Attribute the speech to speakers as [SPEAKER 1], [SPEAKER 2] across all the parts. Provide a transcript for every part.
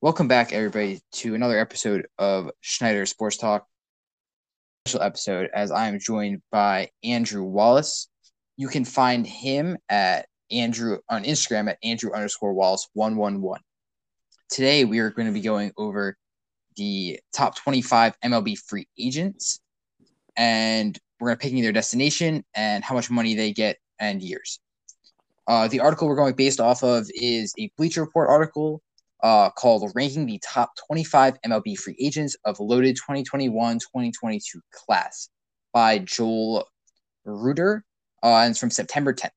[SPEAKER 1] Welcome back, everybody, to another episode of Schneider Sports Talk. Special episode, as I am joined by Andrew Wallace. You can find him at Andrew on Instagram at Andrew underscore Wallace one one one. Today, we are going to be going over the top twenty five MLB free agents, and we're going to picking their destination and how much money they get and years. Uh, the article we're going based off of is a Bleacher Report article uh, called Ranking the Top 25 MLB Free Agents of Loaded 2021 2022 Class by Joel Reuter. Uh, and it's from September 10th.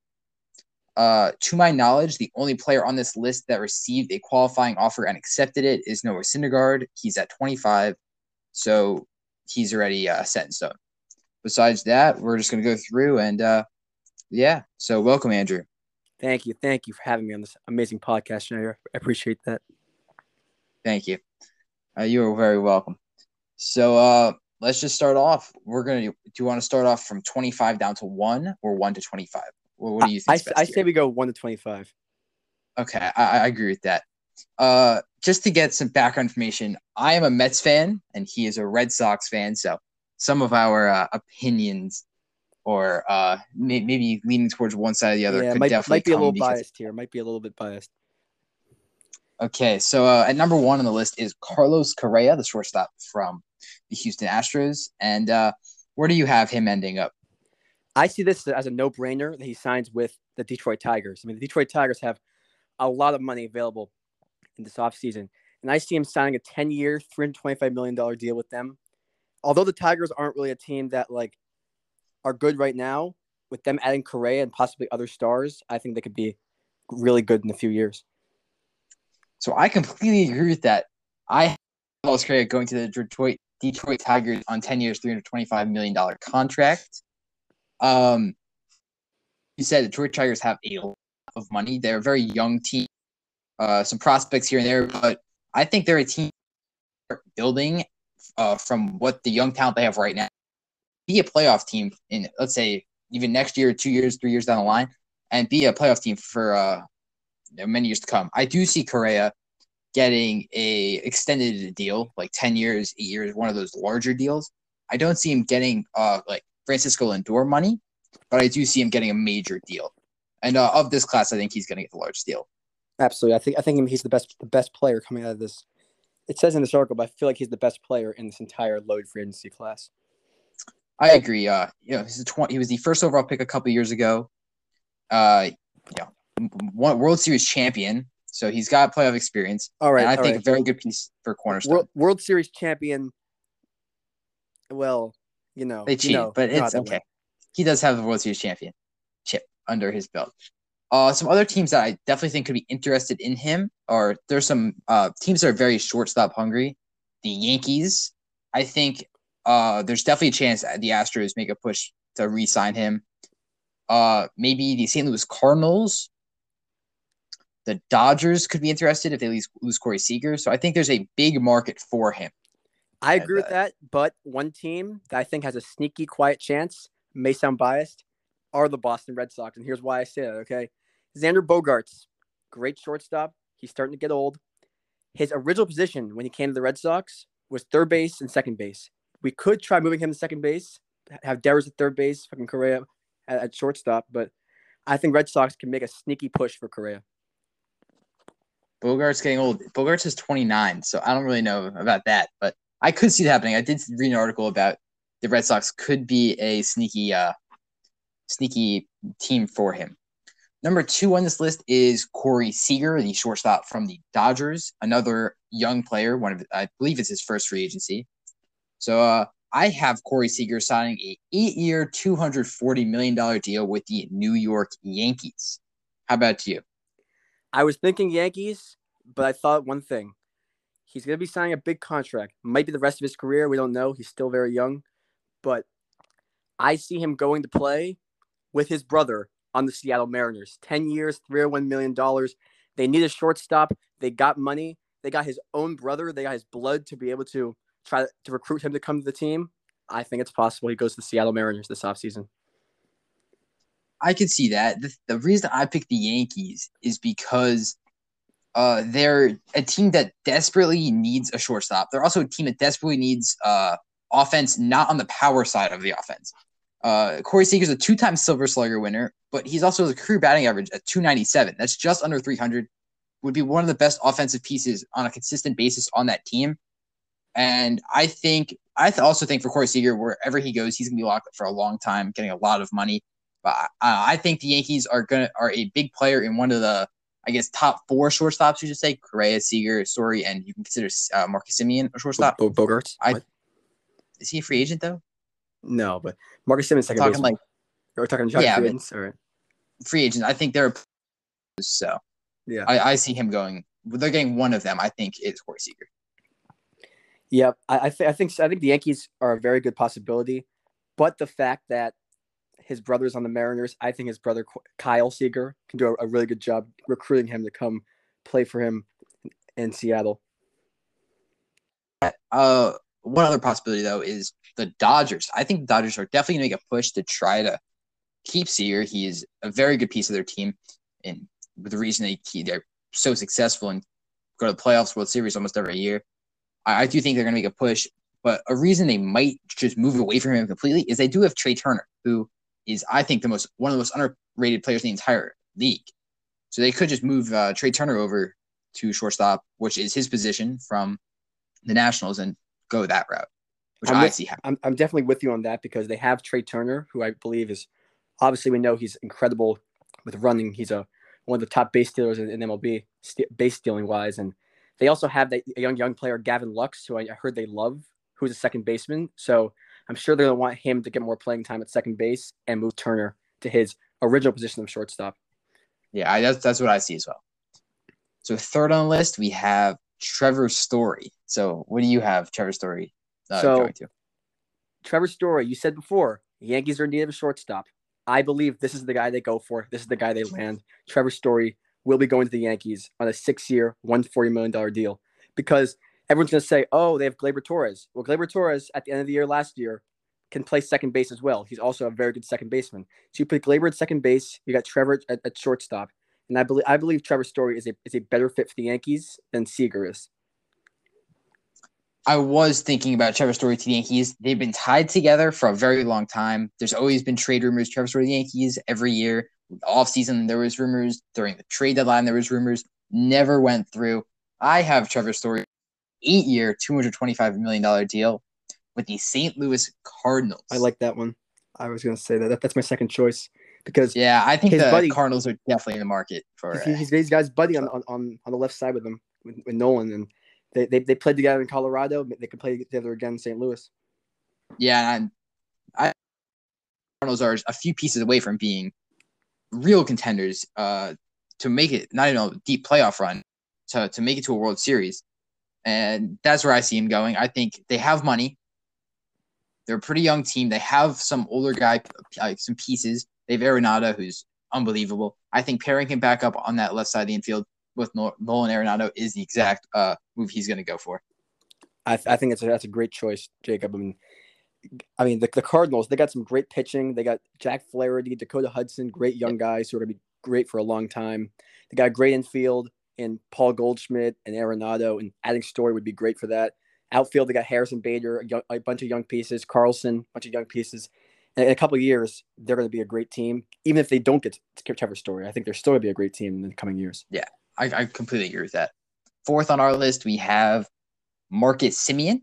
[SPEAKER 1] Uh, to my knowledge, the only player on this list that received a qualifying offer and accepted it is Noah Syndergaard. He's at 25, so he's already uh, set in stone. Besides that, we're just going to go through and uh, yeah. So welcome, Andrew.
[SPEAKER 2] Thank you. Thank you for having me on this amazing podcast, Schneider. I appreciate that.
[SPEAKER 1] Thank you. Uh, you are very welcome. So uh, let's just start off. We're gonna. Do you want to start off from twenty five down to one, or one to twenty five? What, what do you think?
[SPEAKER 2] I, I say we go one to twenty five.
[SPEAKER 1] Okay, I, I agree with that. Uh, just to get some background information, I am a Mets fan, and he is a Red Sox fan. So some of our uh, opinions, or uh, may- maybe leaning towards one side or the other,
[SPEAKER 2] Yeah,
[SPEAKER 1] could
[SPEAKER 2] might,
[SPEAKER 1] definitely
[SPEAKER 2] might be a little
[SPEAKER 1] because-
[SPEAKER 2] biased here. Might be a little bit biased.
[SPEAKER 1] Okay, so uh, at number one on the list is Carlos Correa, the shortstop from the Houston Astros. And uh, where do you have him ending up?
[SPEAKER 2] I see this as a no-brainer that he signs with the Detroit Tigers. I mean, the Detroit Tigers have a lot of money available in this offseason. And I see him signing a 10-year, $325 million deal with them. Although the Tigers aren't really a team that like are good right now, with them adding Correa and possibly other stars, I think they could be really good in a few years.
[SPEAKER 1] So I completely agree with that. I Carlos Correa going to the Detroit Detroit Tigers on 10 years, $325 million contract. Um, you said the Detroit Tigers have a lot of money. They're a very young team, uh, some prospects here and there, but I think they're a team building uh, from what the young talent they have right now. Be a playoff team in, let's say, even next year, two years, three years down the line, and be a playoff team for uh, many years to come. I do see Correa getting a extended deal, like 10 years, eight years, one of those larger deals. I don't see him getting uh like Francisco Lindor money, but I do see him getting a major deal. And uh, of this class, I think he's going to get the largest deal.
[SPEAKER 2] Absolutely. I think I think he's the best the best player coming out of this. It says in this article, but I feel like he's the best player in this entire load free agency class.
[SPEAKER 1] I agree. Uh, you know, he's a tw- he was the first overall pick a couple years ago. Uh, yeah, one World Series champion, so he's got playoff experience.
[SPEAKER 2] All right.
[SPEAKER 1] and I think
[SPEAKER 2] right.
[SPEAKER 1] a very good piece for cornerstone.
[SPEAKER 2] World, World Series champion. Well, you know,
[SPEAKER 1] They
[SPEAKER 2] you
[SPEAKER 1] cheat,
[SPEAKER 2] know,
[SPEAKER 1] but it's okay.
[SPEAKER 2] went.
[SPEAKER 1] He does have the World Series champion chip under his belt. Uh, some other teams that I definitely think could be interested in him are there's some uh, teams that are very shortstop hungry. The Yankees, I think uh, there's definitely a chance that the Astros make a push to re-sign him. Uh, maybe the St. Louis Cardinals. The Dodgers could be interested if they lose, lose Corey Seager. So I think there's a big market for him.
[SPEAKER 2] I
[SPEAKER 1] And,
[SPEAKER 2] agree with
[SPEAKER 1] uh,
[SPEAKER 2] that, but one team that I think has a sneaky, quiet chance, may sound biased, are the Boston Red Sox, and here's why I say that. Okay, Xander Bogaerts, great shortstop. He's starting to get old. His original position when he came to the Red Sox was third base and second base. We could try moving him to second base, have Devers at third base, fucking Correa at, at shortstop, but I think Red Sox can make a sneaky push for Correa.
[SPEAKER 1] Bogart's getting old. Bogaerts is 29, so I don't really know about that, but I could see it happening. I did read an article about the Red Sox could be a sneaky, uh, sneaky team for him. Number two on this list is Corey Seager, the shortstop from the Dodgers, another young player. One of I believe it's his first free agency. So uh, I have Corey Seager signing a eight-year, two hundred forty million dollar deal with the New York Yankees. How about you?
[SPEAKER 2] I was thinking Yankees, but I thought one thing. He's going to be signing a big contract. Might be the rest of his career. We don't know. He's still very young. But I see him going to play with his brother on the Seattle Mariners. 10 years, $301 million. They need a shortstop. They got money. They got his own brother. They got his blood to be able to try to recruit him to come to the team. I think it's possible he goes to the Seattle Mariners this offseason.
[SPEAKER 1] I could see that. The, the reason I picked the Yankees is because Uh, they're a team that desperately needs a shortstop. They're also a team that desperately needs uh offense, not on the power side of the offense. Uh, Corey Seager's a two-time Silver Slugger winner, but he's also a career batting average at 297. That's just under 300. Would be one of the best offensive pieces on a consistent basis on that team. And I think I th- also think for Corey Seager, wherever he goes, he's gonna be locked up for a long time, getting a lot of money. But I, I think the Yankees are gonna are a big player in one of the I guess top four shortstops. You should say Correa, Seager, Story, and you can consider uh, Marcus Semien a shortstop.
[SPEAKER 2] Bo- Bogaerts.
[SPEAKER 1] I-
[SPEAKER 2] What?
[SPEAKER 1] Is he a free agent though?
[SPEAKER 2] no, but Marcus Simmons second
[SPEAKER 1] talking
[SPEAKER 2] baseman.
[SPEAKER 1] like
[SPEAKER 2] We're talking
[SPEAKER 1] Yeah, but-
[SPEAKER 2] Fields, or
[SPEAKER 1] free agent. I think they're so.
[SPEAKER 2] yeah.
[SPEAKER 1] I, I see him going. They're getting one of them. I think is Corey Seager.
[SPEAKER 2] Yeah, I, I, th- I think I think the Yankees are a very good possibility, but the fact that his brother's on the Mariners, I think his brother Kyle Seager can do a, a really good job recruiting him to come play for him in Seattle.
[SPEAKER 1] Uh, one other possibility though is the Dodgers. I think the Dodgers are definitely going to make a push to try to keep Seager. He is a very good piece of their team, and the reason they they're so successful and go to the playoffs, World Series almost every year. I, I do think they're going to make a push, but a reason they might just move away from him completely is they do have Trea Turner, who is I think the most one of the most underrated players in the entire league. So they could just move uh, Trea Turner over to shortstop, which is his position from the Nationals, and go that route, which
[SPEAKER 2] I'm
[SPEAKER 1] I
[SPEAKER 2] with-
[SPEAKER 1] see happening.
[SPEAKER 2] I'm, I'm definitely with you on that because they have Trea Turner, who I believe is obviously we know he's incredible with running. He's a one of the top base stealers in, in MLB, st- base stealing wise, and they also have that a young young player Gavin Lux, who I heard they love, who's a second baseman. So I'm sure they're gonna want him to get more playing time at second base and move Turner to his original position of shortstop.
[SPEAKER 1] Yeah, I, that's that's what I see as well. So third on the list, we have Trevor Story. So what do you have, Trevor Story? Uh,
[SPEAKER 2] So-
[SPEAKER 1] to?
[SPEAKER 2] Trevor Story, you said before, Yankees are in need of a shortstop. I believe this is the guy they go for. This is the guy they land. Trevor Story will be going to the Yankees on a six-year, $140 million deal because everyone's going to say, oh, they have Gleyber Torres. Well, Gleyber Torres at the end of the year last year can play second base as well. He's also a very good second baseman. So you put Gleyber at second base, you got Trevor at, at shortstop. And I believe I believe Trevor Story is a is a better fit for the Yankees than Seager is.
[SPEAKER 1] I was thinking about Trevor Story to the Yankees. They've been tied together for a very long time. There's always been trade rumors. Trevor Story to the Yankees every year. Off season there was rumors. During the trade deadline there was rumors. Never went through. I have Trevor Story, eight year, two hundred twenty five million dollar deal with the St. Louis Cardinals.
[SPEAKER 2] I like that one. I was going to say that. that. That's my second choice because
[SPEAKER 1] Yeah, I think the
[SPEAKER 2] buddy-
[SPEAKER 1] Cardinals are definitely in the market for.
[SPEAKER 2] He's, he's, he's his buddy on, on, on, on the left side with him, with, with Nolan, and they, they, they played together in Colorado. They could play together again in St. Louis.
[SPEAKER 1] Yeah, and I Cardinals are a few pieces away from being real contenders uh, to make it not even a deep playoff run to to make it to a World Series, and that's where I see him going. I think they have money. They're a pretty young team. They have some older guy, like some pieces. They have Arenado, who's unbelievable. I think pairing him back up on that left side of the infield with Nol- Nolan Arenado is the exact uh, move he's going to go for.
[SPEAKER 2] I, th- I think it's a, that's a great choice, Jacob. I mean, I mean the, the Cardinals they got some great pitching. They got Jack Flaherty, Dakota Hudson, great young guys who are gonna be great for a long time. They got a great infield and Paul Goldschmidt and Arenado, and adding Story would be great for that. Outfield they got Harrison Bader, a, young, a bunch of young pieces, Carlson, a bunch of young pieces. And in a couple of years, they're going to be a great team. Even if they don't get to Trevor Story, I think they're still going to be a great team in the coming years.
[SPEAKER 1] I, I completely agree with that. Fourth on our list, we have Marcus Semien.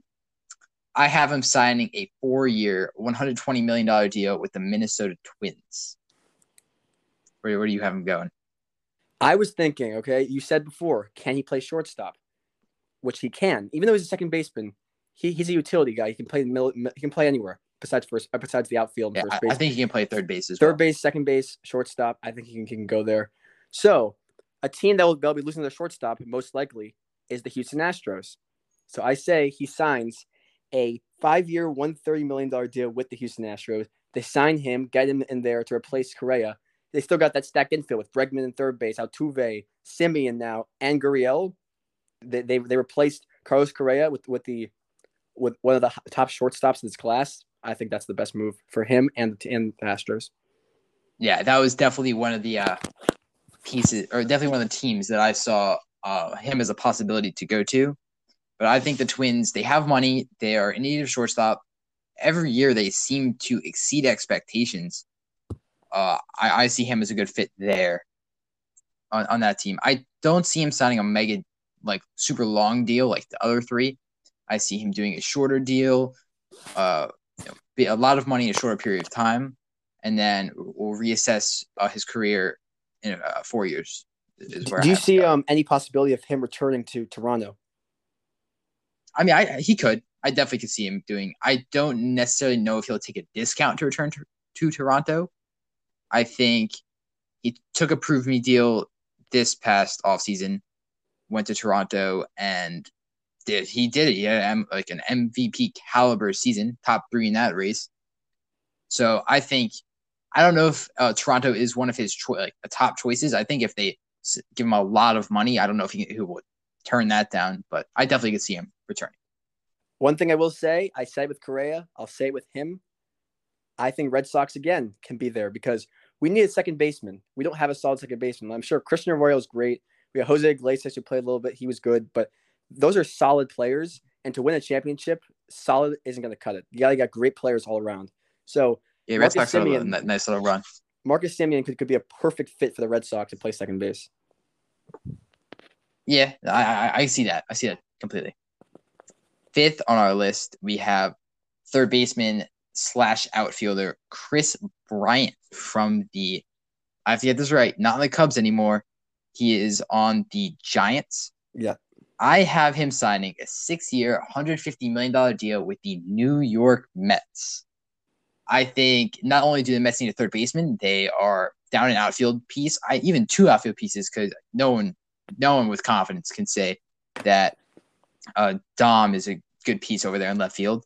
[SPEAKER 1] I have him signing a four-year, one hundred twenty million dollar deal with the Minnesota Twins. Where, where do you have him going?
[SPEAKER 2] I was thinking, okay, you said before, can he play shortstop? Which he can, even though he's a second baseman. He, he's a utility guy. He can play in the middle. He can play anywhere besides first, uh, besides the outfield.
[SPEAKER 1] Yeah, I,
[SPEAKER 2] first base.
[SPEAKER 1] I think he can play third base as
[SPEAKER 2] third
[SPEAKER 1] well.
[SPEAKER 2] base, second base, shortstop. I think he can, he can go there. So a team that they'll be losing their shortstop most likely is the Houston Astros. So I say he signs a five-year, one thirty million dollar deal with the Houston Astros. They sign him, get him in there to replace Correa. They still got that stacked infield with Bregman in third base, Altuve, Semien now, and Gurriel. They, they they replaced Carlos Correa with with the with one of the top shortstops in this class. I think that's the best move for him and and the Astros.
[SPEAKER 1] Yeah, that was definitely one of the uh, pieces, or definitely one of the teams that I saw uh, him as a possibility to go to. But I think the Twins, they have money. They are in need of shortstop. Every year they seem to exceed expectations. Uh, I, I see him as a good fit there on, on that team. I don't see him signing a mega, like super long deal like the other three. I see him doing a shorter deal, uh, you know, a lot of money in a shorter period of time, and then we'll reassess uh, his career in uh, four years.
[SPEAKER 2] Do you see um, any possibility of him returning to Toronto?
[SPEAKER 1] I mean, I he could. I definitely could see him doing. I don't necessarily know if he'll take a discount to return to, to Toronto. I think he took a prove me deal this past offseason, went to Toronto and did he did it. He had like an MVP caliber season, top three in that race. So I think I don't know if uh, Toronto is one of his cho- like top choices. I think if they give him a lot of money, I don't know if he, he would turn that down, but I definitely could see him returning.
[SPEAKER 2] One thing I will say, I said with Correa, I'll say it with him. I think Red Sox again can be there because we need a second baseman. We don't have a solid second baseman. I'm sure Christian Arroyo is great. We have Jose Iglesias who played a little bit. He was good, but those are solid players. And to win a championship, solid isn't going to cut it. You got to got great players all around. So
[SPEAKER 1] yeah, Red Sox have a nice little run.
[SPEAKER 2] Marcus Semien could, could be a perfect fit for the Red Sox to play second base.
[SPEAKER 1] Yeah, I, I, I see that. I see that completely. Fifth on our list, we have third baseman slash outfielder Kris Bryant from the. I have to get this right. Not in the Cubs anymore. He is on the Giants.
[SPEAKER 2] Yeah.
[SPEAKER 1] I have him signing a six-year, $150 million deal with the New York Mets. I think not only do the Mets need a third baseman, they are down an outfield piece. I even two outfield pieces because no one, no one with confidence can say that uh, Dom is a good piece over there in left field.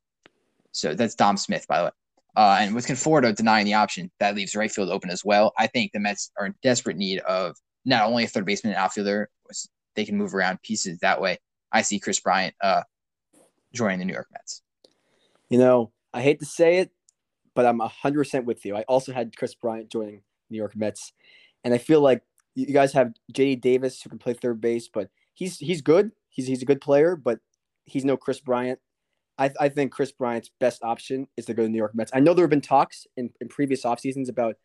[SPEAKER 1] So that's Dom Smith, by the way. Uh, and with Conforto denying the option, that leaves right field open as well. I think the Mets are in desperate need of not only a third baseman and outfielder, they can move around pieces that way. I see Kris Bryant uh, joining the New York Mets.
[SPEAKER 2] You know, I hate to say it, but I'm 100% with you. I also had Kris Bryant joining New York Mets. And I feel like you guys have JD Davis who can play third base, but he's he's good. He's he's a good player, but he's no Kris Bryant. I, I think Kris Bryant's best option is to go to New York Mets. I know there have been talks in, in previous off seasons about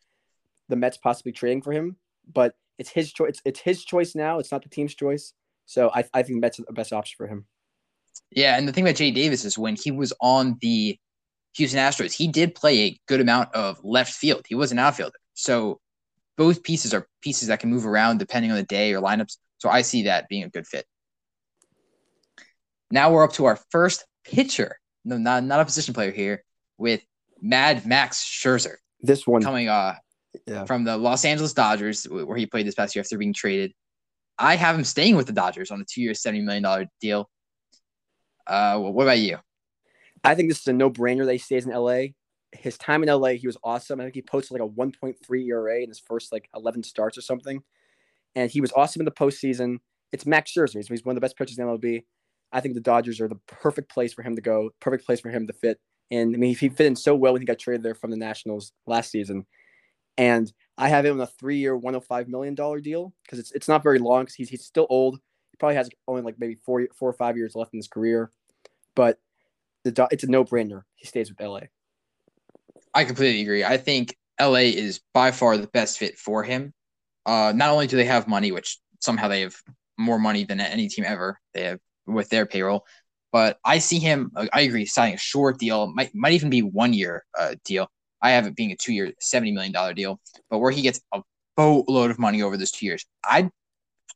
[SPEAKER 2] the Mets possibly trading for him, but it's his choice. It's, it's his choice now. It's not the team's choice. So I, I think Mets are the best option for him.
[SPEAKER 1] Yeah, and the thing about Jay Davis is when he was on the Houston Astros, he did play a good amount of left field. He was an outfielder. So both pieces are pieces that can move around depending on the day or lineups. So I see that being a good fit. Now we're up to our first pitcher. No, not not a position player here with Mad Max Scherzer.
[SPEAKER 2] This one
[SPEAKER 1] coming uh yeah. from the Los Angeles Dodgers, where he played this past year after being traded. I have him staying with the Dodgers on a two-year, seventy million dollar deal. Uh, well, what about you?
[SPEAKER 2] I think this is a no-brainer that he stays in LA. His time in LA, he was awesome. I think he posted like a 1.3 ERA in his first like 11 starts or something, and he was awesome in the postseason. It's Max Scherzer. He's one of the best pitchers in MLB. I think the Dodgers are the perfect place for him to go, perfect place for him to fit. And I mean, he fit in so well when he got traded there from the Nationals last season. And I have him on a three-year, $105 million deal because it's it's not very long because he's, he's still old. He probably has only like maybe four four or five years left in his career. But the it's a no-brainer. He stays with LA.
[SPEAKER 1] I completely agree. I think LA is by far the best fit for him. Uh, not only do they have money, which somehow they have more money than any team ever. They have with their payroll. But I see him. I agree, signing a short deal might might even be one year uh, deal. I have it being a two year, seventy million dollar deal, but where he gets a boatload of money over those two years. I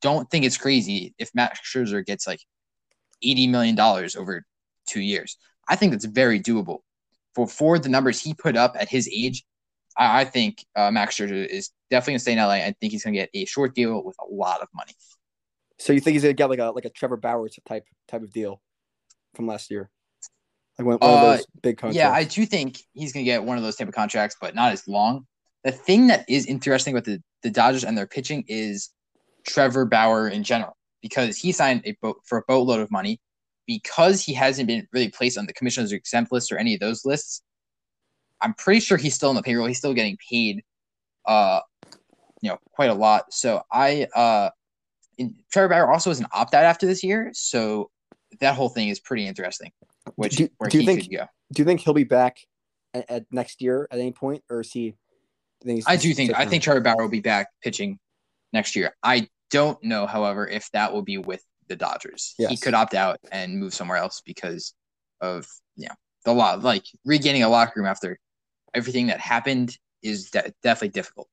[SPEAKER 1] don't think it's crazy if Max Scherzer gets like eighty million dollars over two years. I think that's very doable for for the numbers he put up at his age. I, I think uh, Max Scherzer is definitely gonna stay in LA. I think he's gonna get a short deal with a lot of money.
[SPEAKER 2] So you think he's gonna get like a like a Trevor Bauer type type of deal from last year? Like one, one uh, of those big contracts.
[SPEAKER 1] Yeah, I do think he's gonna get one of those type of contracts, but not as long. The thing that is interesting with the, the Dodgers and their pitching is Trevor Bauer in general, because he signed a boat for a boatload of money, because he hasn't been really placed on the commissioner's exempt list or any of those lists. I'm pretty sure he's still in the payroll. He's still getting paid, uh, you know, quite a lot. So I uh and Trevor Bauer also has an opt out after this year, so that whole thing is pretty interesting. Which
[SPEAKER 2] Do-
[SPEAKER 1] where
[SPEAKER 2] do you
[SPEAKER 1] he
[SPEAKER 2] think-. Do you think he'll be back at, at next year at any point, or is he? think
[SPEAKER 1] I do think I think Trevor Bauer will be back pitching next year. I don't know, however, if that will be with the Dodgers. He could opt out and move somewhere else because of you know the lot like regaining a locker room after everything that happened is de- definitely difficult.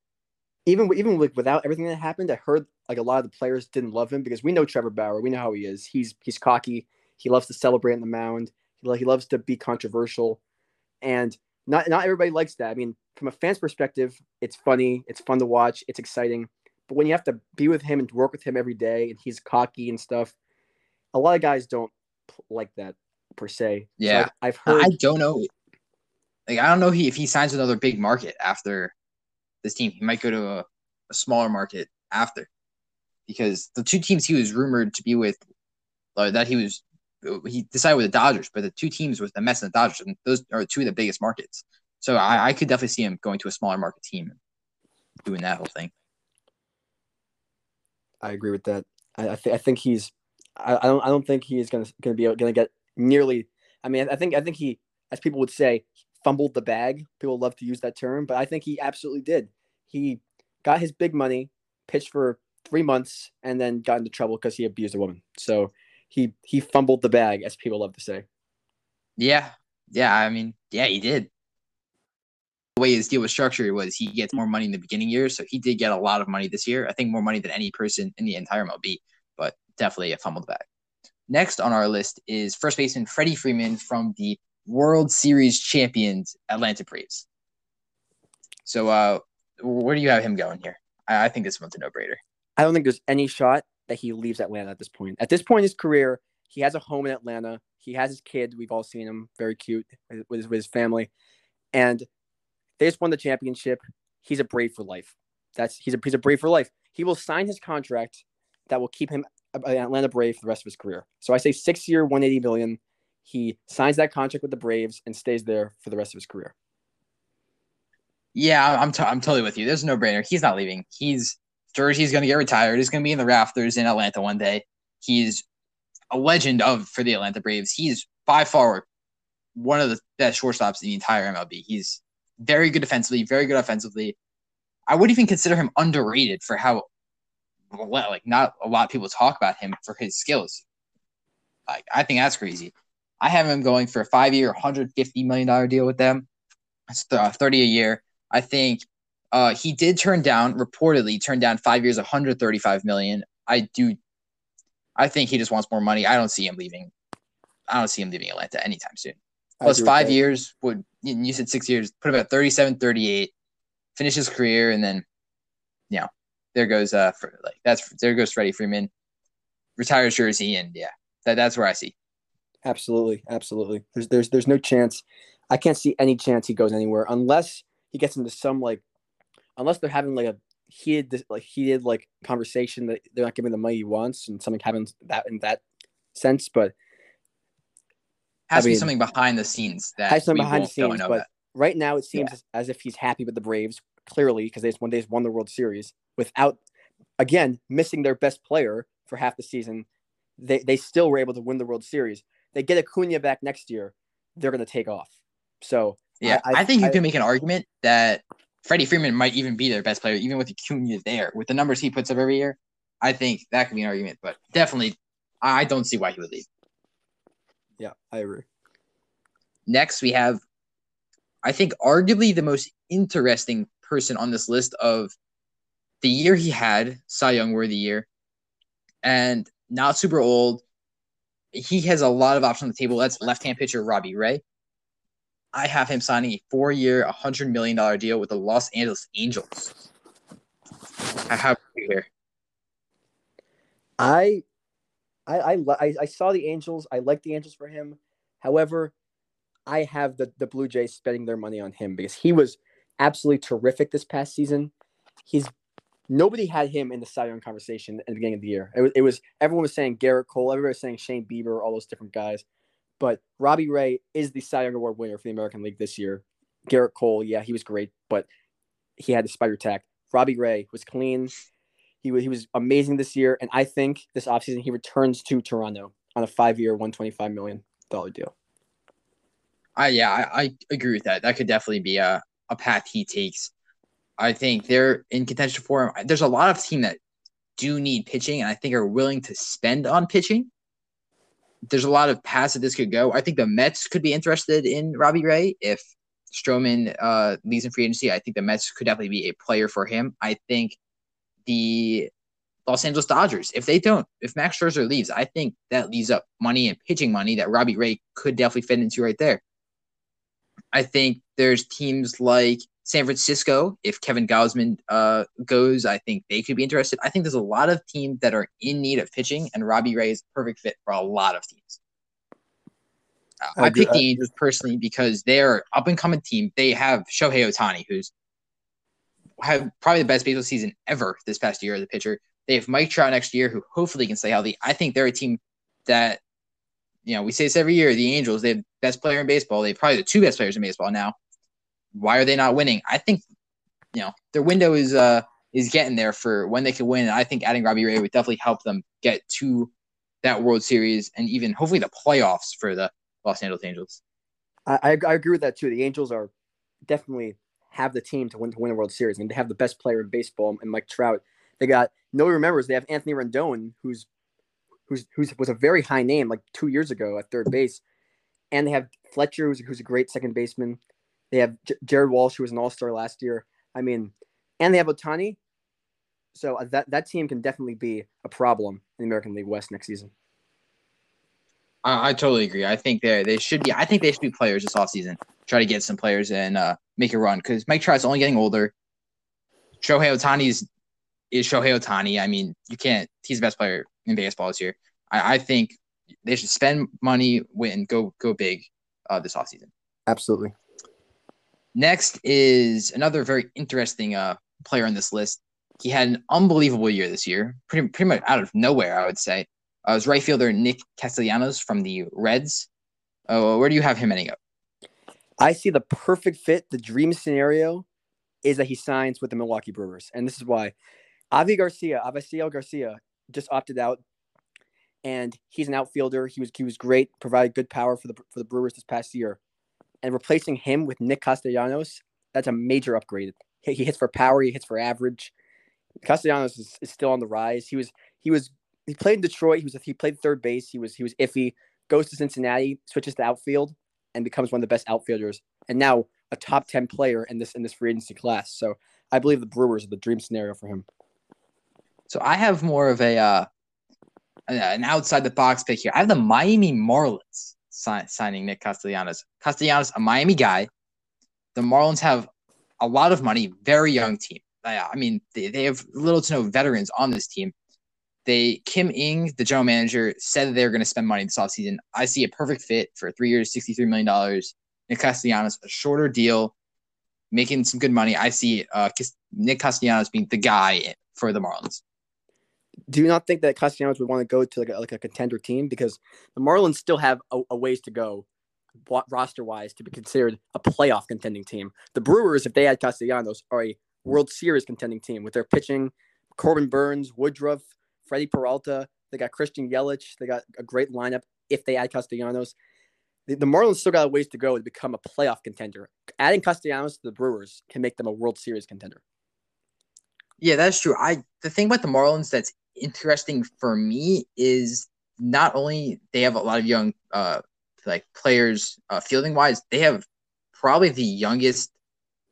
[SPEAKER 2] even even like without everything that happened, I heard like a lot of the players didn't love him because we know Trevor Bauer. We know how he is. He's he's cocky. He loves to celebrate on the mound. He, he loves to be controversial, and not not everybody likes that. I mean, from a fan's perspective, it's funny. It's fun to watch. It's exciting. But when you have to be with him and work with him every day, and he's cocky and stuff, a lot of guys don't like that per se. So
[SPEAKER 1] Yeah.
[SPEAKER 2] I've, I've heard.
[SPEAKER 1] I don't know. Like I don't know if he signs another big market after this team. He might go to a, a smaller market after because the two teams he was rumored to be with, uh, that he was he decided with the Dodgers, but the two teams with the Mets and the Dodgers, and those are two of the biggest markets. So I, I could definitely see him going to a smaller market team, and doing that whole thing.
[SPEAKER 2] I agree with that. I I, th- I think he's. I, I don't. I don't think he is gonna gonna be gonna get nearly. I mean, I think I think he, as people would say, fumbled the bag. People love to use that term, but I think he absolutely did. He got his big money, pitched for three months, and then got into trouble because he abused a woman. So he he fumbled the bag, as people love to say.
[SPEAKER 1] Yeah, yeah. I mean, yeah, he did. Way his deal was structured was he gets more money in the beginning years, so he did get a lot of money this year. I think more money than any person in the entire MLB, but definitely a fumbled bag. Next on our list is first baseman Freddie Freeman from the World Series champions Atlanta Braves. So, uh, where do you have him going here? I, I think this one's a no-brainer.
[SPEAKER 2] I don't think there's any shot that he leaves Atlanta at this point. At this point in his career, he has a home in Atlanta. He has his kid. We've all seen him, very cute with with his family, and they just won the championship. He's a Brave for life. That's he's a he's a Brave for life. He will sign his contract that will keep him an Atlanta Brave for the rest of his career. So I say six year, one eighty million. He signs that contract with the Braves and stays there for the rest of his career.
[SPEAKER 1] Yeah, I'm t- I'm totally with you. There's no-brainer. He's not leaving. He's Jersey's going to get retired. He's going to be in the rafters in Atlanta one day. He's a legend of for the Atlanta Braves. He's by far one of the best shortstops in the entire MLB. He's very good defensively, very good offensively. I would even consider him underrated for how like not a lot of people talk about him for his skills. Like I think that's crazy. I have him going for a five-year, 150 million dollar deal with them. It's th- 30 a year. I think uh, he did turn down, reportedly turn down five years, 135 million. I do. I think he just wants more money. I don't see him leaving. I don't see him leaving Atlanta anytime soon. Plus five years would you said six years, put him at 37, 38, finish his career, and then, you know, there goes uh for, like that's there goes Freddie Freeman, retires jersey, and yeah, that that's where I see.
[SPEAKER 2] Absolutely, absolutely. There's there's there's no chance. I can't see any chance he goes anywhere unless he gets into some like, unless they're having like a heated like heated like conversation that they're not giving the money he wants and something happens that in that sense. But
[SPEAKER 1] Has
[SPEAKER 2] I
[SPEAKER 1] to be something behind the scenes that
[SPEAKER 2] has some
[SPEAKER 1] we
[SPEAKER 2] behind the scenes.
[SPEAKER 1] know
[SPEAKER 2] But right now it seems as, as if he's happy with the Braves clearly because they just one day won the World Series without again missing their best player for half the season. They they still were able to win the World Series. They get Acuna back next year, they're going to take off. So
[SPEAKER 1] Yeah,
[SPEAKER 2] I-
[SPEAKER 1] I, think you
[SPEAKER 2] I-
[SPEAKER 1] can make an argument that Freddie Freeman might even be their best player, even with Acuna there, with the numbers he puts up every year. I think that could be an argument, but definitely, I don't see why he would leave.
[SPEAKER 2] Yeah, I agree.
[SPEAKER 1] Next, we have, I think, arguably the most interesting person on this list of the year he had, Cy Young worthy year, and not super old. He has a lot of options on the table. That's left hand pitcher Robbie Ray. I have him signing a four year, $100 million deal with the Los Angeles Angels. I have you here.
[SPEAKER 2] I, I, I, I, saw the Angels. I like the Angels for him. However, I have the the Blue Jays spending their money on him because he was absolutely terrific this past season. He's nobody had him in the Cy Young conversation at the beginning of the year. It was, it was everyone was saying Gerrit Cole, everybody was saying Shane Bieber, all those different guys. But Robbie Ray is the Cy Young Award winner for the American League this year. Gerrit Cole, yeah, he was great, but he had the spider tack. Robbie Ray was clean. He, he was amazing this year, and I think this offseason he returns to Toronto on a five-year, one twenty-five million dollar deal.
[SPEAKER 1] I yeah, I, I agree with that. That could definitely be a, a path he takes. I think they're in contention for him. There's a lot of team that do need pitching, and I think are willing to spend on pitching. There's a lot of paths that this could go. I think the Mets could be interested in Robbie Ray if Stroman uh, leaves in free agency. I think the Mets could definitely be a player for him. I think the Los Angeles Dodgers, if they don't, if Max Scherzer leaves, I think that leaves up money and pitching money that Robbie Ray could definitely fit into right there. I think there's teams like San Francisco. If Kevin Gausman uh, goes, I think they could be interested. I think there's a lot of teams that are in need of pitching, and Robbie Ray is a perfect fit for a lot of teams. Uh, I, I picked the Angels personally because they're up and coming team. They have Shohei Ohtani, who's had probably the best baseball season ever this past year as a pitcher. They have Mike Trout next year, who hopefully can stay healthy. I think they're a team that, you know, we say this every year. The Angels, they have best player in baseball. They probably the two best players in baseball now. Why are they not winning? I think, you know, their window is uh is getting there for when they can win. And I think adding Robbie Ray would definitely help them get to that World Series and even hopefully the playoffs for the Los Angeles Angels.
[SPEAKER 2] I, I agree with that too. The Angels are definitely have the team to win to win a World Series. I mean, they have the best player in baseball and Mike Trout. They got nobody remembers they have Anthony Rendon, who's who's who's was a very high name like two years ago at third base, and they have Fletcher, who's, who's a great second baseman. They have J- Jared Walsh, who was an All Star last year. I mean, and they have Ohtani. So uh, that that team can definitely be a problem in the American League West next season.
[SPEAKER 1] I, I totally agree. I think they they should be. I think they should be players this offseason. Try to get some players and uh, make a run because Mike Trout's only getting older. Shohei Ohtani is is Shohei Ohtani. I mean, you can't. He's the best player in baseball this year. I, I think they should spend money, win, go go big uh, this offseason.
[SPEAKER 2] Absolutely.
[SPEAKER 1] Next is another very interesting uh, player on this list. He had an unbelievable year this year, pretty pretty much out of nowhere, I would say. Uh, right fielder Nick Castellanos from the Reds. Uh, where do you have him ending up?
[SPEAKER 2] I see the perfect fit. The dream scenario is that he signs with the Milwaukee Brewers, and this is why. Avi Garcia, Avisail Garcia, just opted out, and he's an outfielder. He was he was great, provided good power for the for the Brewers this past year, and replacing him with Nick Castellanos, that's a major upgrade. He, he hits for power, he hits for average. Castellanos is, is still on the rise. He was he was he played in Detroit. He was he played third base. He was he was iffy. Goes to Cincinnati, switches to outfield, and becomes one of the best outfielders. And now a top ten player in this in this free agency class. So I believe the Brewers are the dream scenario for him.
[SPEAKER 1] So I have more of a uh, an outside the box pick here. I have the Miami Marlins sign, signing Nick Castellanos. Castellanos, a Miami guy. The Marlins have a lot of money, very young team. I mean, they, they have little to no veterans on this team. They Kim Ng, the general manager, said that they're going to spend money this offseason. I see a perfect fit for three years, $63 million. Nick Castellanos, a shorter deal, making some good money. I see uh, Nick Castellanos being the guy for the Marlins.
[SPEAKER 2] Do you not think that Castellanos would want to go to like a, like a contender team because the Marlins still have a, a ways to go roster wise to be considered a playoff contending team? The Brewers, if they had Castellanos, are a World Series contending team with their pitching, Corbin Burnes, Woodruff, Freddie Peralta. They got Christian Yelich. They got a great lineup if they add Castellanos. The, the Marlins still got a ways to go to become a playoff contender. Adding Castellanos to the Brewers can make them a World Series contender.
[SPEAKER 1] Yeah, that's true. I the thing about the Marlins that's interesting for me is not only they have a lot of young uh like players uh, fielding wise, they have probably the youngest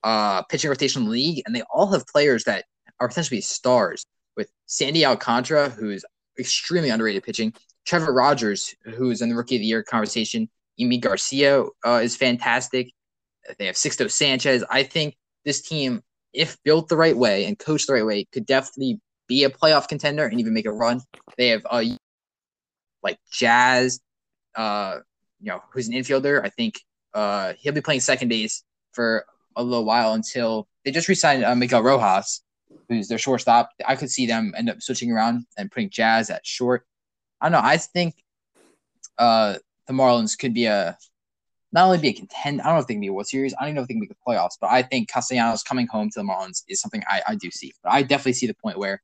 [SPEAKER 1] uh pitching rotation in the league, and they all have players that are essentially stars with Sandy Alcantara, who's extremely underrated pitching, Trevor Rogers, who's in the Rookie of the Year conversation, Yimi Garcia uh, is fantastic. They have Sixto Sanchez. I think this team, if built the right way and coached the right way, could definitely be a playoff contender and even make a run. They have uh, like Jazz, uh, you know, who's an infielder. I think uh, he'll be playing second base for a little while until they just resigned uh, Miguel Rojas, who's their shortstop. I could see them end up switching around and putting Jazz at short. I don't know. I think uh, the Marlins could be a not only be a contend. I don't know if they can be a World Series. I don't even know if they can make the playoffs. But I think Castellanos coming home to the Marlins is something I, I do see. But I definitely see the point where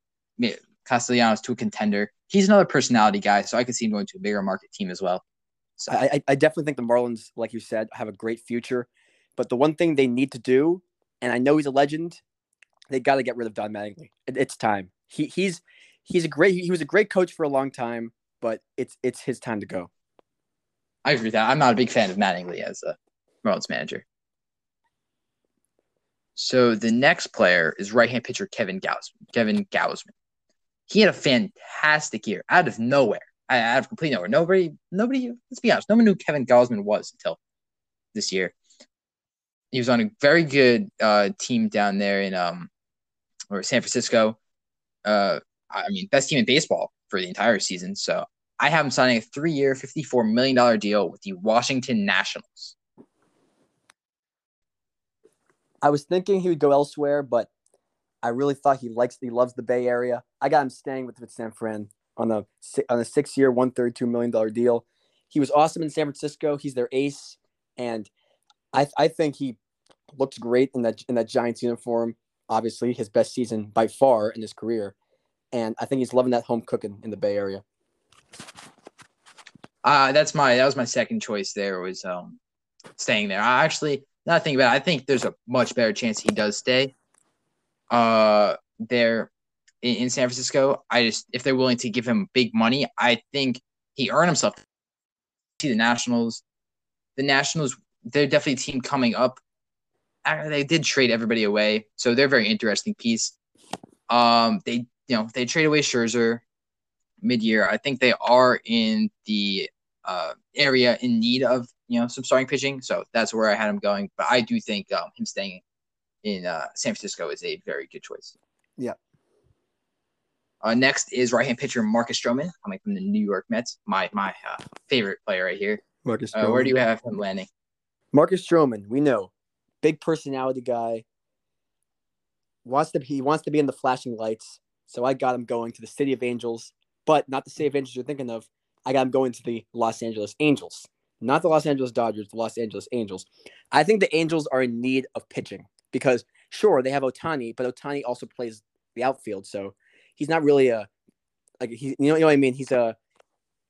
[SPEAKER 1] Castellanos to a contender. He's another personality guy, so I could see him going to a bigger market team as well.
[SPEAKER 2] So I, I definitely think the Marlins, like you said, have a great future. But the one thing they need to do, and I know he's a legend, they got to get rid of Don Mattingly. It's time. He he's he's a great he was a great coach for a long time, but it's it's his time to go.
[SPEAKER 1] I agree with that. I'm not a big fan of Mattingly as a Marlins manager. So the next player is right-hand pitcher Kevin Gausman. Kevin Gausman. He had a fantastic year out of nowhere. Out of complete nowhere. Nobody, nobody. Let's be honest. No one knew Kevin Gausman was until this year. He was on a very good uh, team down there in um, or San Francisco. Uh, I mean, best team in baseball for the entire season. So I have him signing a three-year, fifty-four million dollar deal with the Washington Nationals.
[SPEAKER 2] I was thinking he would go elsewhere, but I really thought he likes he loves the Bay Area. I got him staying with, with San Fran on a on a six year, one thirty two million dollar deal. He was awesome in San Francisco. He's their ace, and I I think he looks great in that in that Giants uniform. Obviously, his best season by far in his career, and I think he's loving that home cooking in the Bay Area.
[SPEAKER 1] Uh, that's my that was my second choice. There was um staying there. I actually not thinking about it, I think there's a much better chance he does stay uh there in, in, San Francisco. I just if they're willing to give him big money, I think he earned himself. See the Nationals. The Nationals, they're definitely a team coming up. They did trade everybody away, so they're a very interesting piece. Um, they you know they trade away Scherzer mid-year. I think they are in the uh, area in need of you know some starting pitching. So that's where I had him going. But I do think um, him staying in uh, San Francisco is a very good choice.
[SPEAKER 2] Yeah.
[SPEAKER 1] Uh, next is right-hand pitcher Marcus Stroman, coming from the New York Mets. My my uh, favorite player right here. Marcus. Uh, where do you have him landing?
[SPEAKER 2] Marcus Stroman, we know, big personality guy. Wants to he wants to be in the flashing lights. So I got him going to the City of Angels, but not the City of Angels you're thinking of. I got him going to the Los Angeles Angels not the Los Angeles Dodgers, the Los Angeles Angels. I think the Angels are in need of pitching because sure they have Ohtani, but Ohtani also plays the outfield, so he's not really a like he you know, you know what I mean. He's a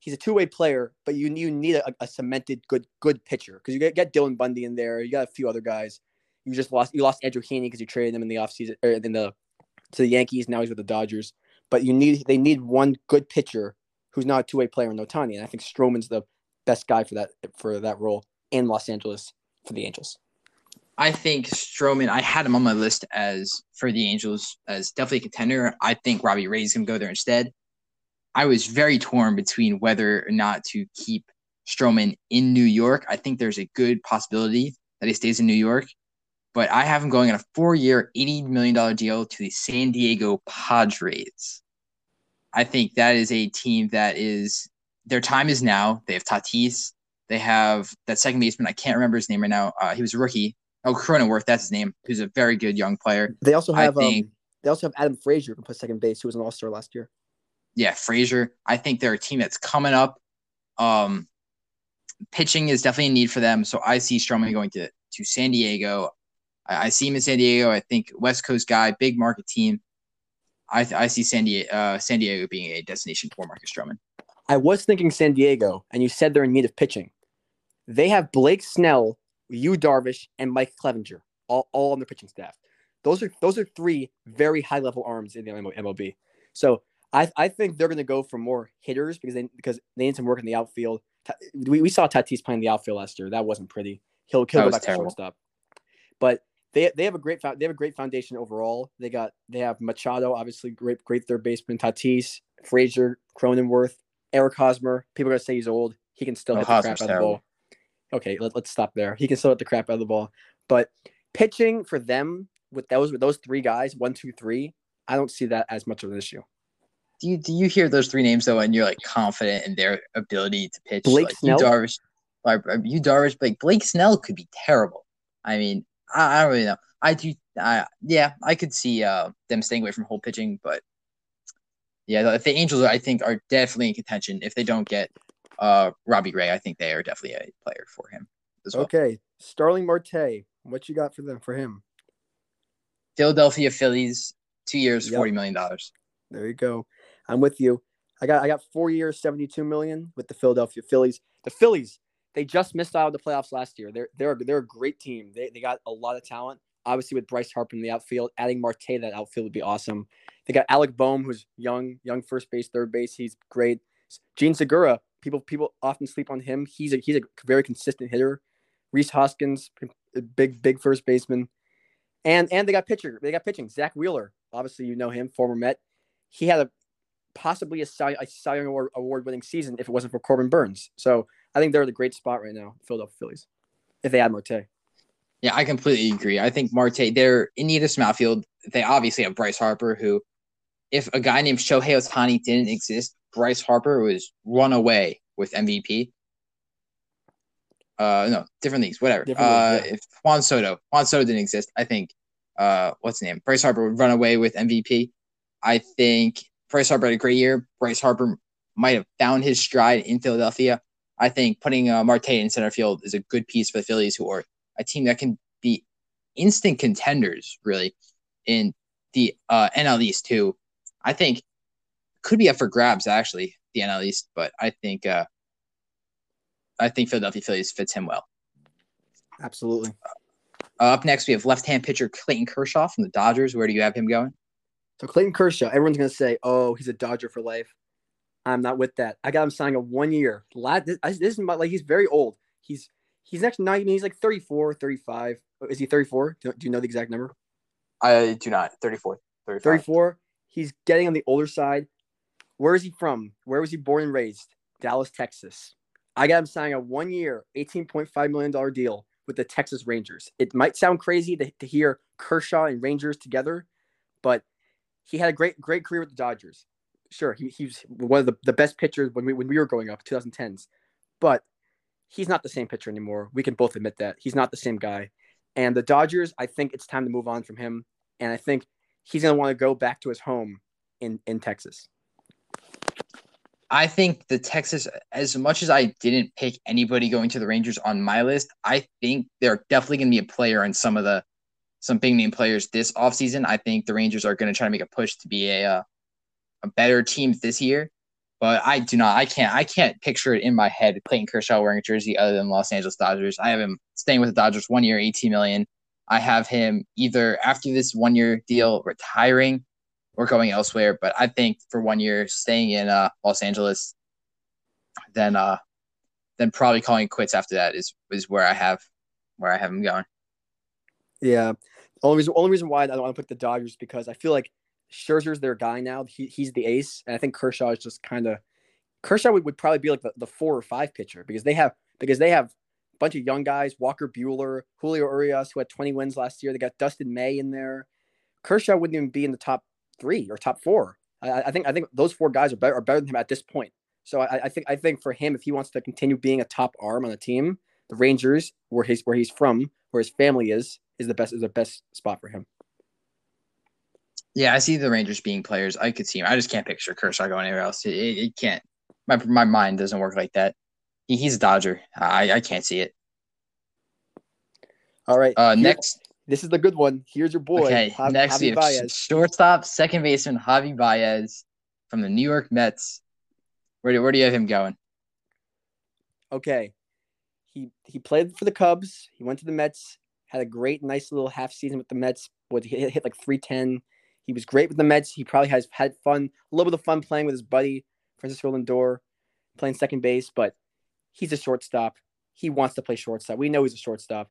[SPEAKER 2] he's a two way player, but you you need a, a cemented good good pitcher because you get, get Dylan Bundy in there. You got a few other guys. You just lost you lost Andrew Heaney because you traded him in the offseason or in the to the Yankees. Now he's with the Dodgers. But you need they need one good pitcher who's not a two way player in Ohtani, and I think Stroman's the best guy for that for that role in Los Angeles for the Angels.
[SPEAKER 1] I think Stroman. I had him on my list as for the Angels as definitely a contender. I think Robbie Ray's gonna go there instead. I was very torn between whether or not to keep Stroman in New York. I think there's a good possibility that he stays in New York, but I have him going on a four-year, eighty million dollar deal to the San Diego Padres. I think that is a team that is their time is now. They have Tatis. They have that second baseman. I can't remember his name right now. Uh, he was a rookie. Oh, Cronenworth, that's his name. Who's a very good young player.
[SPEAKER 2] They also have think, um, they also have Adam Frazier who can play second base, who was an All Star last year.
[SPEAKER 1] Yeah, Frazier. I think they're a team that's coming up. Um, pitching is definitely a need for them. So I see Stroman going to to San Diego. I, I see him in San Diego. I think West Coast guy, big market team. I, I see San Diego, uh, San Diego being a destination for Marcus Stroman.
[SPEAKER 2] I was thinking San Diego, and you said they're in need of pitching. They have Blake Snell, Yu Darvish, and Mike Clevinger all, all on their pitching staff. Those are those are three very high level arms in the MLB. So I, I think they're going to go for more hitters because they because they need some work in the outfield. We, we saw Tatis playing the outfield last year. That wasn't pretty. He'll, go back terrible. to shortstop. But they, they have a great they have a great foundation overall. They got they have Machado, obviously great great third baseman. Tatis, Frazier, Cronenworth, Eric Hosmer, people are gonna say he's old. He can still oh, hit the Hosmer's crap out of the ball. Okay, let, let's stop there. He can still hit the crap out of the ball. But pitching for them with those with those three guys, one, two, three, I don't see that as much of an issue.
[SPEAKER 1] Do you do you hear those three names though, and you're like confident in their ability to pitch?
[SPEAKER 2] Blake
[SPEAKER 1] like,
[SPEAKER 2] Snell,
[SPEAKER 1] Yu Darvish, like Yu Darvish, like Blake Snell could be terrible. I mean, I, I don't really know. I do. I yeah, I could see uh, them staying away from whole pitching, but yeah, the Angels, I think, are definitely in contention. If they don't get uh, Robbie Ray, I think they are definitely a player for him
[SPEAKER 2] as well. Okay, Starling Marte, what you got for them for him?
[SPEAKER 1] Philadelphia Phillies, two years, yep. forty million dollars.
[SPEAKER 2] There you go. I'm with you. I got I got four years, 72 million with the Philadelphia Phillies. The Phillies, they just missed out of the playoffs last year. They're they're they're a great team. They they got a lot of talent. Obviously, with Bryce Harper in the outfield, adding Marte to that outfield would be awesome. They got Alec Bohm, who's young, young first base, third base. He's great. Jean Segura, people people often sleep on him. He's a he's a very consistent hitter. Rhys Hoskins, big big first baseman, and and they got pitcher. They got pitching. Zack Wheeler, obviously you know him, former Met. He had a possibly a Cy, a Cy Young Award, award winning season if it wasn't for Corbin Burnes. So I think they're in a great spot right now, Philadelphia Phillies, if they add Marte.
[SPEAKER 1] Yeah, I completely agree. I think Marte, they're in need of some outfield. They obviously have Bryce Harper, who, if a guy named Shohei Ohtani didn't exist, Bryce Harper was run away with MVP. Uh, no, different leagues, whatever. Different uh, yeah. if Juan Soto, Juan Soto didn't exist, I think, uh, what's the name? Bryce Harper would run away with MVP. I think Bryce Harper had a great year. Bryce Harper might have found his stride in Philadelphia. I think putting uh, Marte in center field is a good piece for the Phillies, who are a team that can be instant contenders, really, in the uh, NL East, too. I think could be up for grabs, actually, the NL East, but I think uh, I think Philadelphia Phillies fits him well.
[SPEAKER 2] Absolutely.
[SPEAKER 1] Uh, up next, we have left-hand pitcher Clayton Kershaw from the Dodgers. Where do you have him going?
[SPEAKER 2] So Clayton Kershaw, everyone's gonna say, "Oh, he's a Dodger for life." I'm not with that. I got him signing a one year. This, this is my, like he's very old. He's he's actually not even. He's like 34, 35. Is he 34? Do, do you know the exact number?
[SPEAKER 1] I do not. 34. 35.
[SPEAKER 2] 34. He's getting on the older side. Where is he from? Where was he born and raised? Dallas, Texas. I got him signing a one year, $18.5 million deal with the Texas Rangers. It might sound crazy to, to hear Kershaw and Rangers together, but he had a great, great career with the Dodgers. Sure, he, he was one of the, the best pitchers when we, when we were growing up, 2010s. But he's not the same pitcher anymore. We can both admit that. He's not the same guy. And the Dodgers, I think it's time to move on from him. And I think he's going to want to go back to his home in, in Texas.
[SPEAKER 1] I think the Texas, as much as I didn't pick anybody going to the Rangers on my list, I think they're definitely going to be a player in some of the some big name players this offseason. I think the Rangers are going to try to make a push to be a uh, a better team this year. But I do not, I can't, I can't picture it in my head. Clayton Kershaw wearing a jersey other than Los Angeles Dodgers. I have him staying with the Dodgers one year, 18 million. I have him either after this one year deal retiring or going elsewhere. But I think for one year staying in uh, Los Angeles, then uh, then probably calling quits after that is is where I have where I have him going.
[SPEAKER 2] Yeah, only reason only reason why I don't want to put the Dodgers because I feel like Scherzer's their guy now. He, he's the ace, and I think Kershaw is just kind of Kershaw would, would probably be like the, the four or five pitcher because they have because they have a bunch of young guys, Walker Buehler, Julio Urias, who had 20 wins last year. They got Dustin May in there. Kershaw wouldn't even be in the top three or top four. I, I think I think those four guys are better are better than him at this point. So I, I, think I think for him, if he wants to continue being a top arm on the team, the Rangers, where he's where he's from, where his family is, is the best is the best spot for him.
[SPEAKER 1] Yeah, I see the Rangers being players. I could see him. I just can't picture Kershaw going anywhere else. It, it, it can't. My my mind doesn't work like that. He, he's a Dodger. I I can't see it.
[SPEAKER 2] All right.
[SPEAKER 1] Uh, Here, next,
[SPEAKER 2] this is the good one. Here's your boy.
[SPEAKER 1] Okay. Javi, next, Javi Baez. shortstop, second baseman Javi Baez from the New York Mets. Where do where do you have him going?
[SPEAKER 2] Okay. He he played for the Cubs. He went to the Mets. Had a great, nice little half season with the Mets. Would hit, hit like three ten he was great with the Mets. He probably has had fun, a little bit of fun playing with his buddy Francisco Lindor, playing second base. But he's a shortstop. He wants to play shortstop. We know he's a shortstop.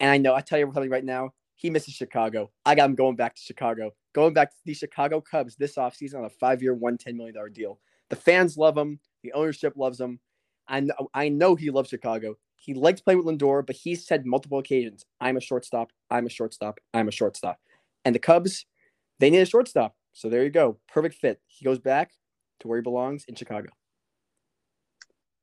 [SPEAKER 2] And I know, I tell you something right now, he misses Chicago. I got him going back to Chicago, going back to the Chicago Cubs this offseason on a five-year, $110 million deal. The fans love him. The ownership loves him. I know, I know he loves Chicago. He likes playing with Lindor, but he's said multiple occasions, I'm a shortstop. I'm a shortstop. I'm a shortstop. And the Cubs, they need a shortstop. So there you go. Perfect fit. He goes back to where he belongs in Chicago.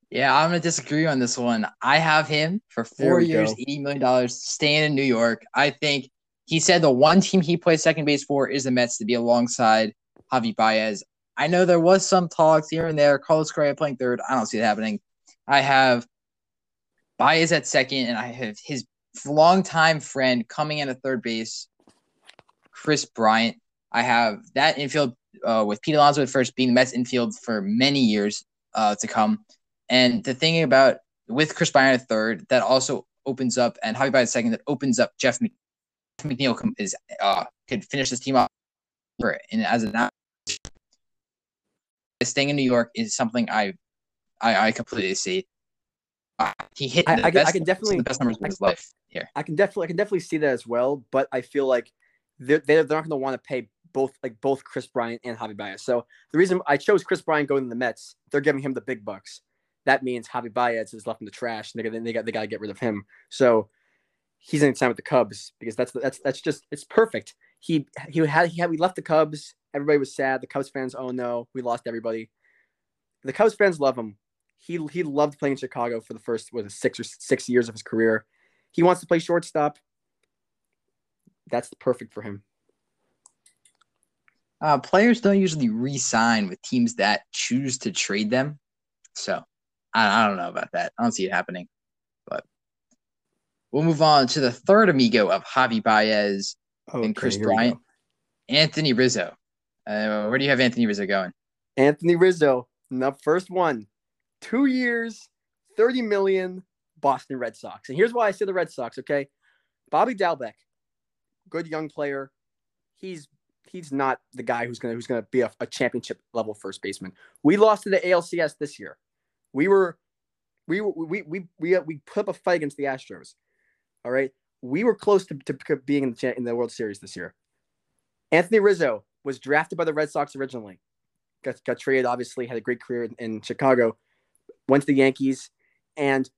[SPEAKER 1] Yeah, I'm gonna disagree on this one. I have him for four years, go. eighty million dollars, staying in New York. I think he said the one team he plays second base for is the Mets to be alongside Javi Baez. I know there was some talks here and there. Carlos Correa playing third. I don't see it happening. I have Baez at second, and I have his longtime friend coming in at third base, Kris Bryant. I have that infield uh, with Pete Alonso at first, being the Mets infield for many years uh, to come. And the thing about with Kris Bryant at third, that also opens up, and Javi Baez second, that opens up Jeff McNeil is uh, could finish this team off. And as an staying in New York is something I I, I completely see. Uh, he hit
[SPEAKER 2] I, I,
[SPEAKER 1] best,
[SPEAKER 2] I, can definitely
[SPEAKER 1] the best numbers of his life here.
[SPEAKER 2] I can definitely I can definitely see that as well, but I feel like they're they're, they're not going to want to pay both like both Kris Bryant and Javi Baez. So the reason I chose Kris Bryant going to the Mets, they're giving him the big bucks. That means Javi Baez is left in the trash, and they, they got they got to get rid of him. So he's in time with the Cubs because that's that's that's just it's perfect. He he had he had we left the Cubs. Everybody was sad. The Cubs fans, oh no, we lost everybody. The Cubs fans love him. He he loved playing in Chicago for the first was six or six years of his career. He wants to play shortstop. That's perfect for him.
[SPEAKER 1] Uh, players don't usually re-sign with teams that choose to trade them, so I, I don't know about that. I don't see it happening. But we'll move on to the third amigo of Javi Baez okay, and Kris Bryant, Anthony Rizzo. Uh, where do you have Anthony Rizzo going?
[SPEAKER 2] Anthony Rizzo, the first one, two years, 30 million, Boston Red Sox. And here's why I say the Red Sox, okay? Bobby Dalbec, good young player. He's he's not the guy who's gonna who's gonna be a, a championship level first baseman. We lost to the ALCS this year. We were we we we we we put up a fight against the Astros. All right, we were close to, to being in the in the World Series this year. Anthony Rizzo was drafted by the Red Sox originally. Got, got traded, obviously, had a great career in, in Chicago. Went to the Yankees, and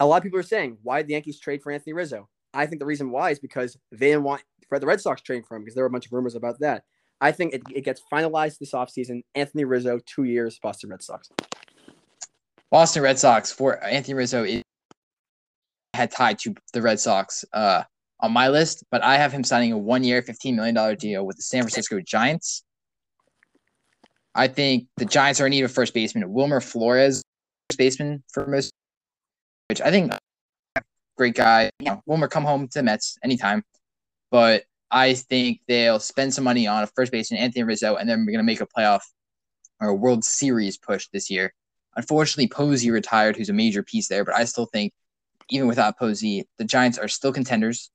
[SPEAKER 2] a, lot of people are saying, why did the Yankees trade for Anthony Rizzo? I think the reason why is because they didn't want the Red Sox trading for him because there were a bunch of rumors about that. I think it, it gets finalized this offseason. Anthony Rizzo, two years, Boston Red Sox.
[SPEAKER 1] Boston Red Sox for Anthony Rizzo had tied to the Red Sox uh, on my list, but I have him signing a one-year, fifteen million dollar deal with the San Francisco Giants. I think the Giants are in need of first baseman. Wilmer Flores, baseman for most, which I think great guy. You know, Wilmer come home to the Mets anytime, but I think they'll spend some money on a first baseman, Anthony Rizzo, and then we're gonna make a playoff or a World Series push this year. Unfortunately, Posey retired, who's a major piece there, but I still think even without Posey, the Giants are still contenders.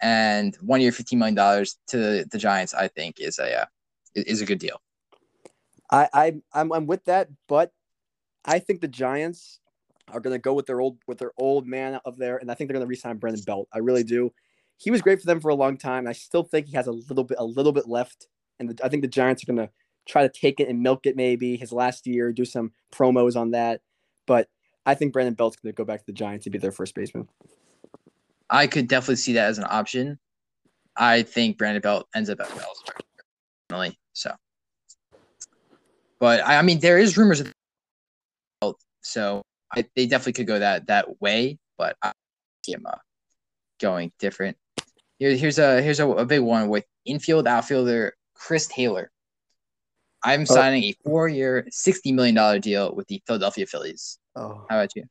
[SPEAKER 1] And one year, fifteen million dollars to the, the Giants, I think, is a uh, is a good deal.
[SPEAKER 2] I, I I'm I'm with that, but I think the Giants are going to go with their old with their old man up there, and I think they're going to resign Brandon Belt. I really do. He was great for them for a long time. I still think he has a little bit a little bit left, and the, I think the Giants are going to try to take it and milk it maybe his last year, do some promos on that. But I think Brandon Belt's going to go back to the Giants to be their first baseman.
[SPEAKER 1] I could definitely see that as an option. I think Brandon Belt ends up at Bell's So, but I, I mean, there is rumors Belt, so I, they definitely could go that that way. But I see him uh, going different. Here, here's a here's a, a big one with infield outfielder Chris Taylor. I'm oh. signing a four-year, sixty million dollar deal with the Philadelphia Phillies. Oh. How about you?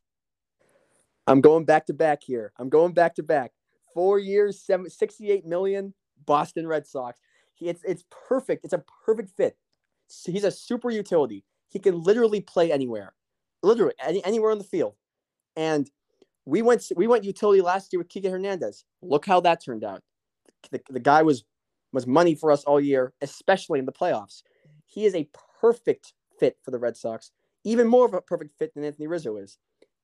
[SPEAKER 2] I'm going back to back here. I'm going back to back. Four years, seven, 68 million, Boston Red Sox. He, it's it's perfect. It's a perfect fit. So he's a super utility. He can literally play anywhere, literally any, anywhere on the field. And we went we went utility last year with Kike Hernandez. Look how that turned out. The, the guy was was money for us all year, especially in the playoffs. He is a perfect fit for the Red Sox, even more of a perfect fit than Anthony Rizzo is.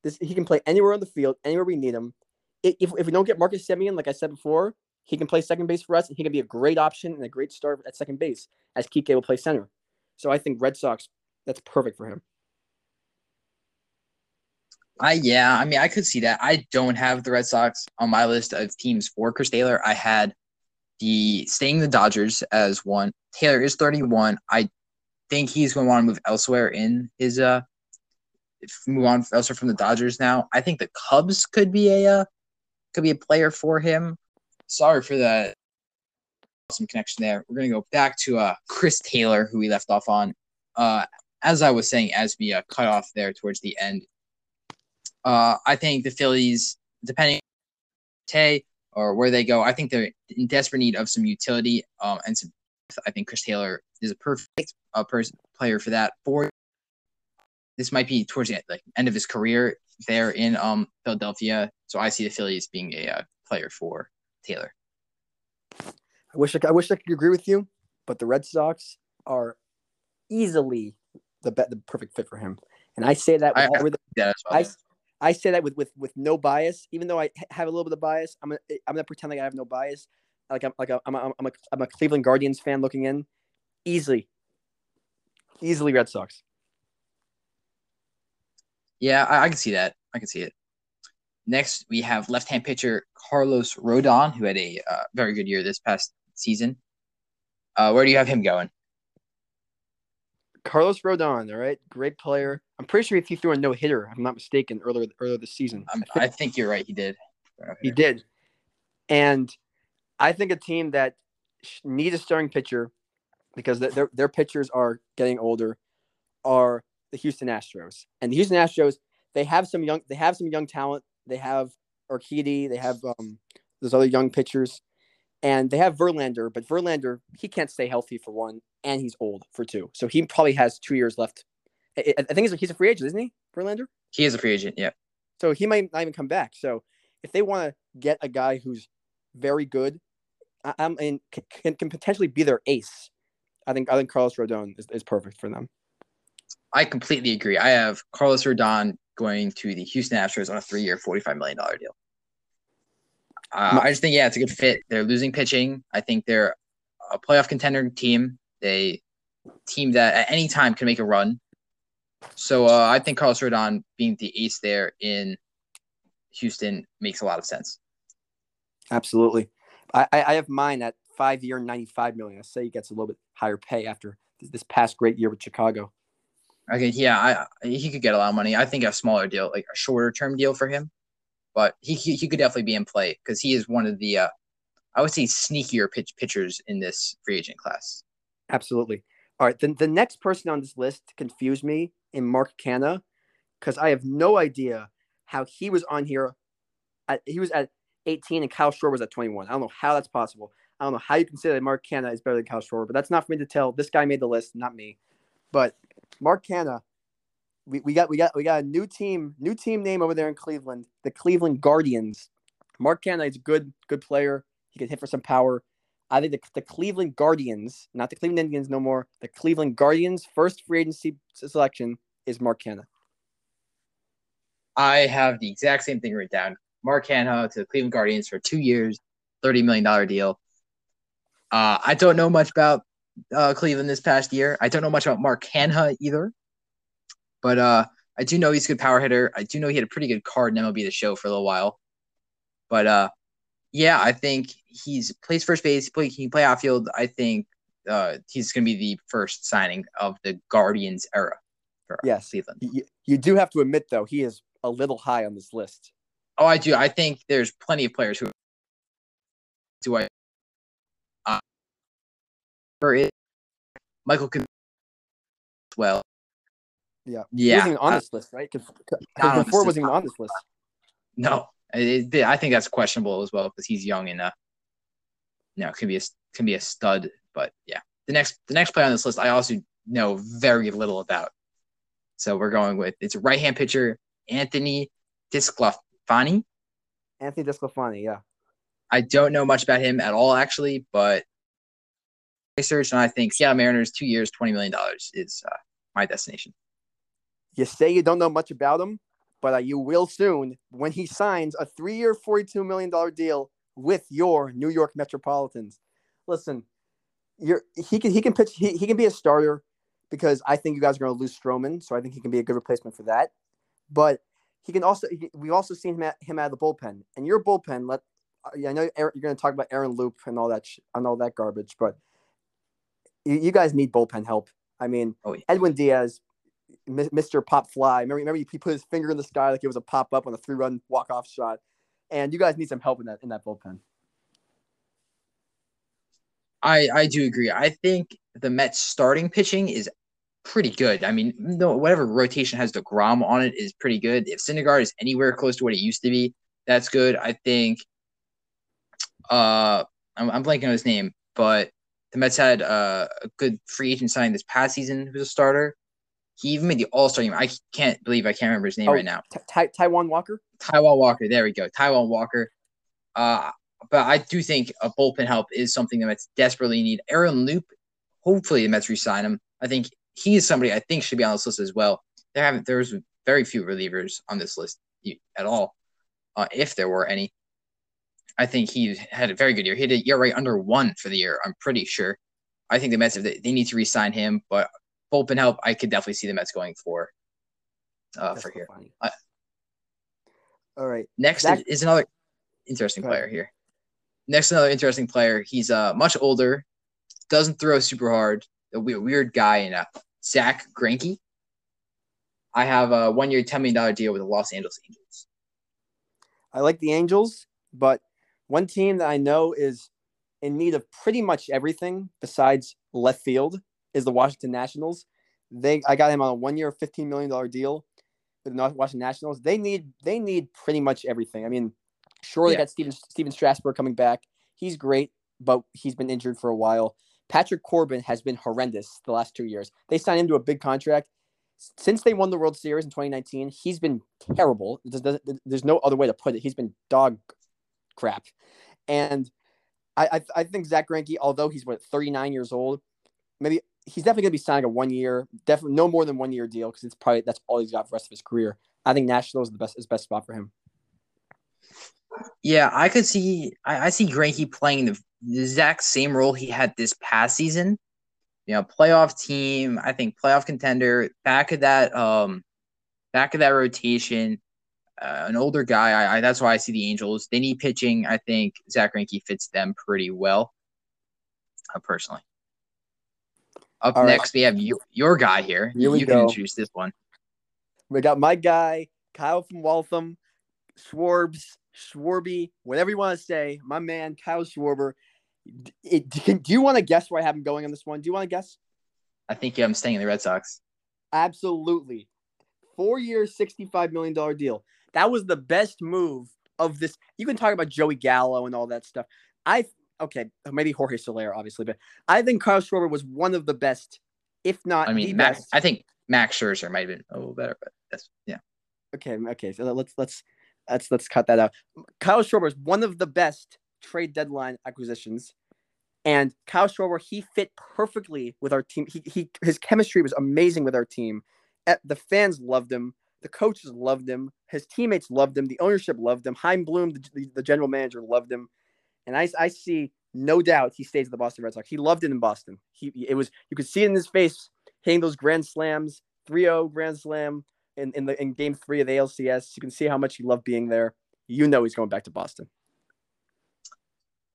[SPEAKER 2] This he can play anywhere on the field, anywhere we need him. If, if we don't get Marcus Semien, like I said before, he can play second base for us, and he can be a great option and a great start at second base, as Kike will play center. So I think Red Sox, that's perfect for him.
[SPEAKER 1] I yeah, I mean I could see that. I don't have the Red Sox on my list of teams for Chris Taylor. I had the staying the Dodgers as one. Taylor is 31. I think he's going to want to move elsewhere in his uh move on elsewhere from the Dodgers now. I think the Cubs could be a uh, could be a player for him. Sorry for that awesome connection there. We're gonna go back to uh Chris Taylor, who we left off on. Uh, as I was saying, as we uh, cut off there towards the end, uh, I think the Phillies, depending Tay or where they go, I think they're in desperate need of some utility um, and some. I think Chris Taylor is a perfect uh, person player for that. For this might be towards the end, like end of his career there in um Philadelphia. So I see the Phillies being a uh, player for Taylor.
[SPEAKER 2] I wish I, I wish I could agree with you, but the Red Sox are easily the be- the perfect fit for him. And I say that with,
[SPEAKER 1] I-
[SPEAKER 2] all- with
[SPEAKER 1] Yeah,
[SPEAKER 2] I, I say that with, with with no bias, even though I have a little bit of bias. I'm gonna I'm gonna pretend like I have no bias. Like I'm like a, I'm a, I'm a I'm a Cleveland Guardians fan looking in, easily, easily Red Sox.
[SPEAKER 1] yeah, I, I can see that. I can see it. Next, we have left-hand pitcher Carlos Rodon, who had a uh, very good year this past season. Uh, where do you have him going?
[SPEAKER 2] Carlos Rodon, all right, great player. I'm pretty sure he threw a no hitter. I'm not mistaken earlier earlier this season.
[SPEAKER 1] Um, I think you're right. He did.
[SPEAKER 2] He did. And I think a team that needs a starting pitcher because their, their, their pitchers are getting older are the Houston Astros. And the Houston Astros, they have some young they have some young talent. They have Urquidy, they have um those other young pitchers. And they have Verlander, but Verlander, he can't stay healthy for one, and he's old for two. So he probably has two years left. I, I think he's a, he's a free agent, isn't he, Verlander?
[SPEAKER 1] He is a free agent. Yeah.
[SPEAKER 2] So he might not even come back. So if they want to get a guy who's very good, I, I'm in can, can potentially be their ace, I think I think Carlos Rodon is, is perfect for them.
[SPEAKER 1] I completely agree. I have Carlos Rodon going to the Houston Astros on a three-year, forty-five million dollar deal. Uh, I just think yeah, it's a good fit. They're losing pitching. I think they're a playoff contender team. They team that at any time can make a run. So uh, I think Carlos Rodon being the ace there in Houston makes a lot of sense.
[SPEAKER 2] Absolutely. I, I I have mine at five year, ninety five million. I say he gets a little bit higher pay after this, this past great year with Chicago.
[SPEAKER 1] Okay, yeah, I he could get a lot of money. I think a smaller deal, like a shorter term deal for him, but he he, he could definitely be in play because he is one of the uh, I would say sneakier pitch pitchers in this free agent class.
[SPEAKER 2] Absolutely. All right. The, the next person on this list to confuse me in Mark Canha, because I have no idea how he was on here. At, he was at 18 and Kyle Shore was at 21. I don't know how that's possible. I don't know how you can say that Mark Canha is better than Kyle Shore, but that's not for me to tell. This guy made the list, not me. But Mark Canha, we, we got we got we got a new team, new team name over there in Cleveland, the Cleveland Guardians. Mark a good good player. He can hit for some power. I think the, the Cleveland Guardians, not the Cleveland Indians no more, the Cleveland Guardians' first free agency selection is Mark Canha.
[SPEAKER 1] I have the exact same thing written down. Mark Canha to the Cleveland Guardians for two years, thirty million dollar deal. Uh, I don't know much about uh, Cleveland this past year. I don't know much about Mark Canha either, but uh, I do know he's a good power hitter. I do know he had a pretty good card in MLB the Show for a little while. But uh, yeah, I think he's plays first base. He, play, he can play outfield. I think uh, he's going to be the first signing of the Guardians era for
[SPEAKER 2] Yes.
[SPEAKER 1] Cleveland.
[SPEAKER 2] You, you do have to admit, though, he is a little high on this list.
[SPEAKER 1] Oh, I do. I think there's plenty of players who do I. Uh, for it, Michael can as well.
[SPEAKER 2] Yeah. He wasn't even on
[SPEAKER 1] uh,
[SPEAKER 2] this list, right? Because before wasn't even on this list.
[SPEAKER 1] no, it, it- I think that's questionable as well because he's young and uh, no, can be a can be a stud. But yeah, the next the next player on this list, I also know very little about. So we're going with it's right hand pitcher Anthony DeSclafani.
[SPEAKER 2] Anthony DeSclafani, yeah.
[SPEAKER 1] I don't know much about him at all, actually, but research and I think Seattle Mariners two years, twenty million dollars is uh, my destination.
[SPEAKER 2] You say you don't know much about him, but uh, you will soon when he signs a three-year, forty-two million dollar deal with your New York Metropolitans. Listen, you're he can he can pitch he, he can be a starter because I think you guys are going to lose Stroman, so I think he can be a good replacement for that. But he can also he, we've also seen him at, him out of the bullpen, and your bullpen. Let I know you're going to talk about Aaron Loup and all that sh- and all that garbage, but you, you guys need bullpen help. I mean,
[SPEAKER 1] Oh, yeah.
[SPEAKER 2] Edwin Diaz, Mr. Pop Fly. Remember, remember he put his finger in the sky like it was a pop up on a three run walk off shot. And you guys need some help in that in that bullpen.
[SPEAKER 1] I I do agree. I think the Mets starting pitching is pretty good. I mean, no, whatever rotation has Degrom on it is pretty good. If Syndergaard is anywhere close to what it used to be, that's good. I think. Uh, I'm, I'm blanking on his name, but the Mets had uh, a good free agent signing this past season who's a starter. He even made the All Star game. I can't believe I can't remember his name
[SPEAKER 2] Oh,
[SPEAKER 1] right now.
[SPEAKER 2] Ty- Taijuan Walker.
[SPEAKER 1] Taijuan Walker. There we go. Taijuan Walker. Uh, but I do think a bullpen help is something the Mets desperately need. Aaron Loup, hopefully the Mets resign him. I think he is somebody I think should be on this list as well. There haven't there's very few relievers on this list at all, uh, if there were any. I think he had a very good year. He had a ERA under one for the year. I'm pretty sure. I think the Mets if they, they need to re-sign him, but bullpen help I could definitely see the Mets going for. Uh,
[SPEAKER 2] That's
[SPEAKER 1] for
[SPEAKER 2] so
[SPEAKER 1] here. I-
[SPEAKER 2] All right.
[SPEAKER 1] Next is, another interesting player here. Next, another interesting player. He's uh much older, doesn't throw super hard. A weird, weird guy in uh, Zack Greinke. I have a one-year, ten million dollar deal with the Los Angeles Angels.
[SPEAKER 2] I like the Angels, but one team that I know is in need of pretty much everything besides left field is the Washington Nationals. They I got him on a one year, fifteen million dollar deal with the Washington Nationals. They need they need pretty much everything. I mean, sure they
[SPEAKER 1] Yeah.
[SPEAKER 2] got Steven Stephen Strasburg coming back. He's great, but he's been injured for a while. Patrick Corbin has been horrendous the last two years. They signed him to a big contract. Since they won the World Series in 2019, he's been terrible. There's, no other way to put it. He's been dog crap. And I, I, I think Zack Greinke, although he's what 39 years old, maybe he's definitely going to be signing a one year, definitely no more than one year deal because it's probably that's all he's got for the rest of his career. I think Nashville is the best is best spot for him.
[SPEAKER 1] Yeah, I could see. I, I see Greinke playing the, the exact same role he had this past season. You know, playoff team. I think playoff contender. Back of that. Um, back of that rotation. Uh, an older guy. I, I that's why I see the Angels. They need pitching. I think Zack Greinke fits them pretty well. Uh, personally. Up
[SPEAKER 2] All right.
[SPEAKER 1] next, we have your, your guy here.
[SPEAKER 2] Here
[SPEAKER 1] you can
[SPEAKER 2] go.
[SPEAKER 1] introduce this one.
[SPEAKER 2] We got my guy Kyle from Waltham, Schwarbs, Schwarby, whatever you want to say. My man Kyle Schwarber. It, do you want to guess where I have him going on this one? Do you want to guess?
[SPEAKER 1] I think I'm staying in the Red Sox.
[SPEAKER 2] Absolutely. Four years, $65 million deal. That was the best move of this. You can talk about Joey Gallo and all that stuff. I, okay, maybe Jorge Soler, obviously, but I think Kyle Schwarber was one of the best, if not
[SPEAKER 1] I
[SPEAKER 2] the
[SPEAKER 1] mean, Max,
[SPEAKER 2] best.
[SPEAKER 1] I think Max Scherzer might have been a little better, but that's yeah.
[SPEAKER 2] okay, okay. So let's, let's, let's, let's cut that out. Kyle Schwarber is one of the best trade deadline acquisitions. And Kyle Schwarber, he fit perfectly with our team. He, he, his chemistry was amazing with our team. The fans loved him. The coaches loved him. His teammates loved him. The ownership loved him. Chaim Bloom, the, the, the general manager, loved him. And I, I see no doubt he stays at the Boston Red Sox. He loved it in Boston. He, it was you could see it in his face, hitting those grand slams, 3-0 grand slam in, in the in game three of the ALCS. You can see how much he loved being there. You know he's going back to Boston.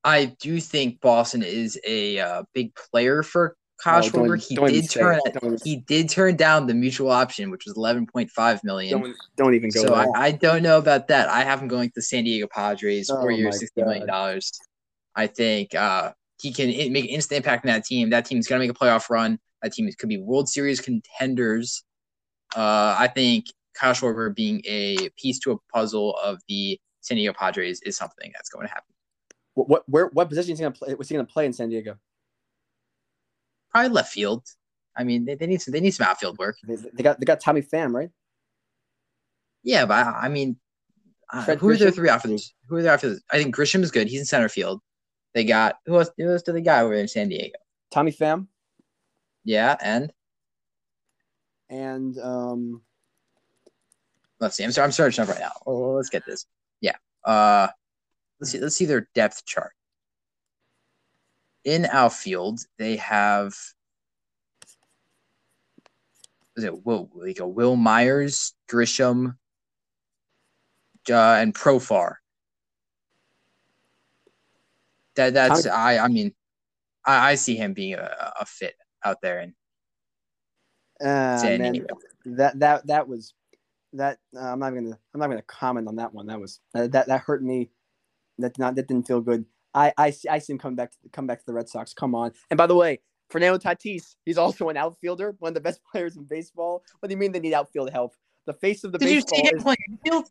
[SPEAKER 1] I do think Boston is a uh, big player for Kyle
[SPEAKER 2] Oh,
[SPEAKER 1] Schwarber. He did turn
[SPEAKER 2] it.
[SPEAKER 1] He did turn down the mutual option, which was eleven point five million.
[SPEAKER 2] Don't don't even go
[SPEAKER 1] So I. I don't know about that. I have him going to the San Diego Padres,
[SPEAKER 2] Oh
[SPEAKER 1] four years, sixty million dollars. I think uh, he can make an instant impact in that team. That team's going to make a playoff run. That team could be World Series contenders. Uh, I think Kyle Schwarber being a piece to a puzzle of the San Diego Padres is something that's going to happen.
[SPEAKER 2] What what where what position is he gonna play? Was he gonna play in San Diego?
[SPEAKER 1] Probably left field. I mean, they, they need some they need some outfield work.
[SPEAKER 2] They, they got they got Tommy Pham, right?
[SPEAKER 1] Yeah, but I, I mean, uh, who are their three outfielders? Who are their outfielders? I think Grisham is good. He's in center field. They got who else? Who else do they got over there in San Diego?
[SPEAKER 2] Tommy Pham
[SPEAKER 1] Yeah, and
[SPEAKER 2] and um
[SPEAKER 1] let's see. I'm sorry, I'm searching up right now. Oh, let's get this. Yeah. Uh, let's see. Let's see their depth chart. In outfield, they have. Is it Will? Like a Wil Myers, Grisham, uh, and Profar. That that's I I mean, I, I see him being a, a fit out there and
[SPEAKER 2] uh, man, that that that was that uh, I'm not gonna I'm not gonna comment on that one. That was that that, that hurt me. That not that didn't feel good. I I see I see him come back to come back to the Red Sox. Come on. And by the way, Fernando Tatis, he's also an outfielder, one of the best players in baseball. What do you mean they need outfield help? The face of the
[SPEAKER 1] Did you see him
[SPEAKER 2] is
[SPEAKER 1] play infield?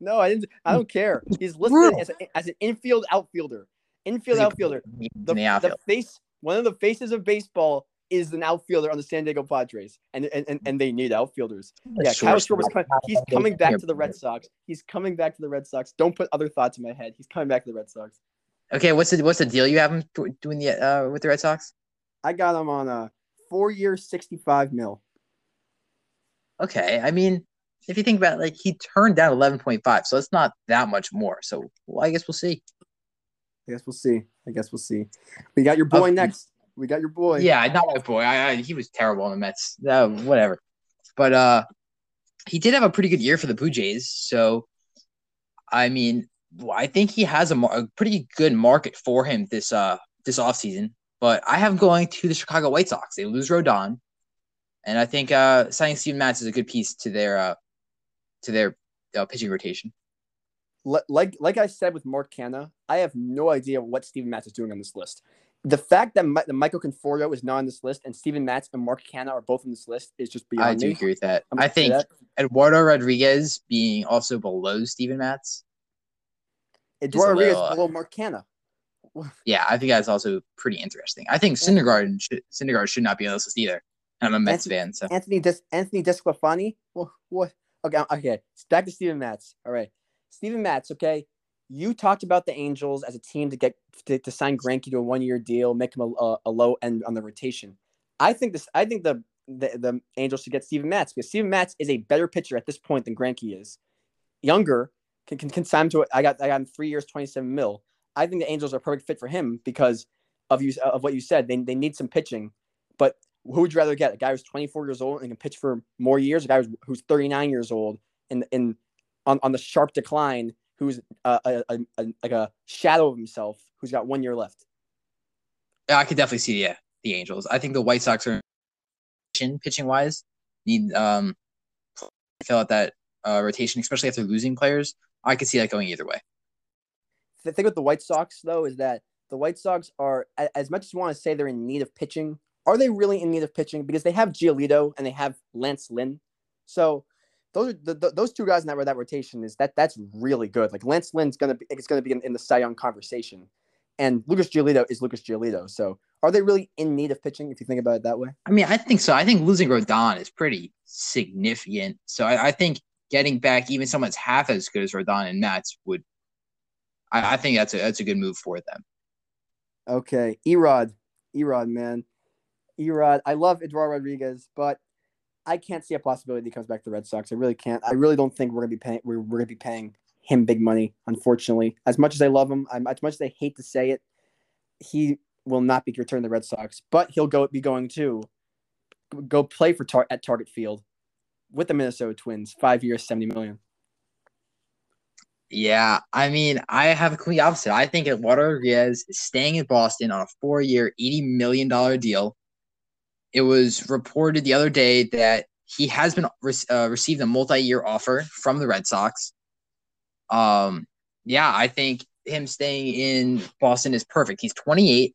[SPEAKER 2] No, I didn't. I don't care. He's listed as, a, as an infield outfielder. Infield
[SPEAKER 1] he
[SPEAKER 2] outfielder.
[SPEAKER 1] in
[SPEAKER 2] The,
[SPEAKER 1] the
[SPEAKER 2] the face one of the faces of baseball is an outfielder on the San Diego Padres, and and, and, and they need outfielders. Yeah, Kyle Schwarber's coming, he's coming back to the Red Sox. He's coming back to the Red Sox. Don't put other thoughts in my head. He's coming back to the Red Sox.
[SPEAKER 1] Okay, what's the what's the deal you have him doing the uh, with the Red Sox?
[SPEAKER 2] I got him on a four year, sixty five mil.
[SPEAKER 1] Okay, I mean, if you think about it, like he turned down eleven point five, so it's not that much more. So well, I guess we'll see.
[SPEAKER 2] I guess we'll see. I guess we'll see. We got your boy okay. next. We got your boy.
[SPEAKER 1] Yeah, not my boy. I, I he was terrible in the Mets. Uh, whatever. But uh, he did have a pretty good year for the Blue Jays. So, I mean, I think he has a, a pretty good market for him this uh this offseason. But I have him going to the Chicago White Sox. They lose Rodon, and I think uh, signing Steven Matz is a good piece to their uh to their uh, pitching rotation
[SPEAKER 2] like like I said with Mark Canha, I have no idea what Steven Matz is doing on this list. The fact that, My, that Michael Conforto is not on this list and Steven Matz and Mark Canha are both on this list is just beyond
[SPEAKER 1] I do
[SPEAKER 2] me.
[SPEAKER 1] agree with that. I'm i think that. Eduardo Rodriguez being also below Steven Matz.
[SPEAKER 2] Eduardo Rodriguez little, below Mark
[SPEAKER 1] yeah, I think that's also pretty interesting. I think Syndergaard should, Syndergaard should not be on this list either. I'm a Mets
[SPEAKER 2] Anthony,
[SPEAKER 1] fan, so
[SPEAKER 2] Anthony Des, Anthony DeSclafani. What? What? Okay, okay. Back to Steven Matz. All right. Steven Matz, okay, you talked about the Angels as a team to get to, to sign Greinke to a one year deal, make him a, a, a, low end on the rotation. I think this. I think the the, the Angels should get Steven Matz because Steven Matz is a better pitcher at this point than Greinke is. Younger can can, can sign to it. I got I got him three years, twenty seven mil. I think the Angels are a perfect fit for him because of you of what you said. They they need some pitching, but who would you rather get? A guy who's 24 years old and can pitch for more years, a guy who's, who's 39 years old and and on, on the sharp decline who's a, a, a, a, like a shadow of himself who's got one year left.
[SPEAKER 1] I could definitely see yeah the Angels. I think the White Sox are pitching wise need um fill out that uh, rotation, especially after losing players. I could see that going either way.
[SPEAKER 2] The thing with the White Sox though is that the White Sox are as much as you want to say they're in need of pitching. Are they really in need of pitching? Because they have Giolito and they have Lance Lynn. So those are the, the, those two guys in that that rotation is that that's really good. Like Lance Lynn's gonna be it's gonna be in, in the Cy Young conversation, and Lucas Giolito is Lucas Giolito. So are they really in need of pitching if you think about it that way?
[SPEAKER 1] I mean, I think so. I think losing Rodon is pretty significant. So I, I think getting back even someone that's half as good as Rodon and Matz would. I, I think that's a that's a good move for them.
[SPEAKER 2] Okay, Erod, Erod, man, Erod. I love Eduardo Rodriguez, but I can't see a possibility he comes back to the Red Sox. I really can't. I really don't think we're gonna be paying. We're, we're gonna be paying him big money. Unfortunately, as much as I love him, I'm, as much as I hate to say it, he will not be returned to the Red Sox. But he'll go be going to go play for tar- at Target Field with the Minnesota Twins. Five years, seventy million.
[SPEAKER 1] Yeah, I mean, I have a complete opposite. I think Eduardo Rodriguez is staying in Boston on a four-year, eighty million dollar deal it was reported the other day that he has been uh, received a multi-year offer from the Red Sox. Um, yeah, I think him staying in Boston is perfect. He's 28.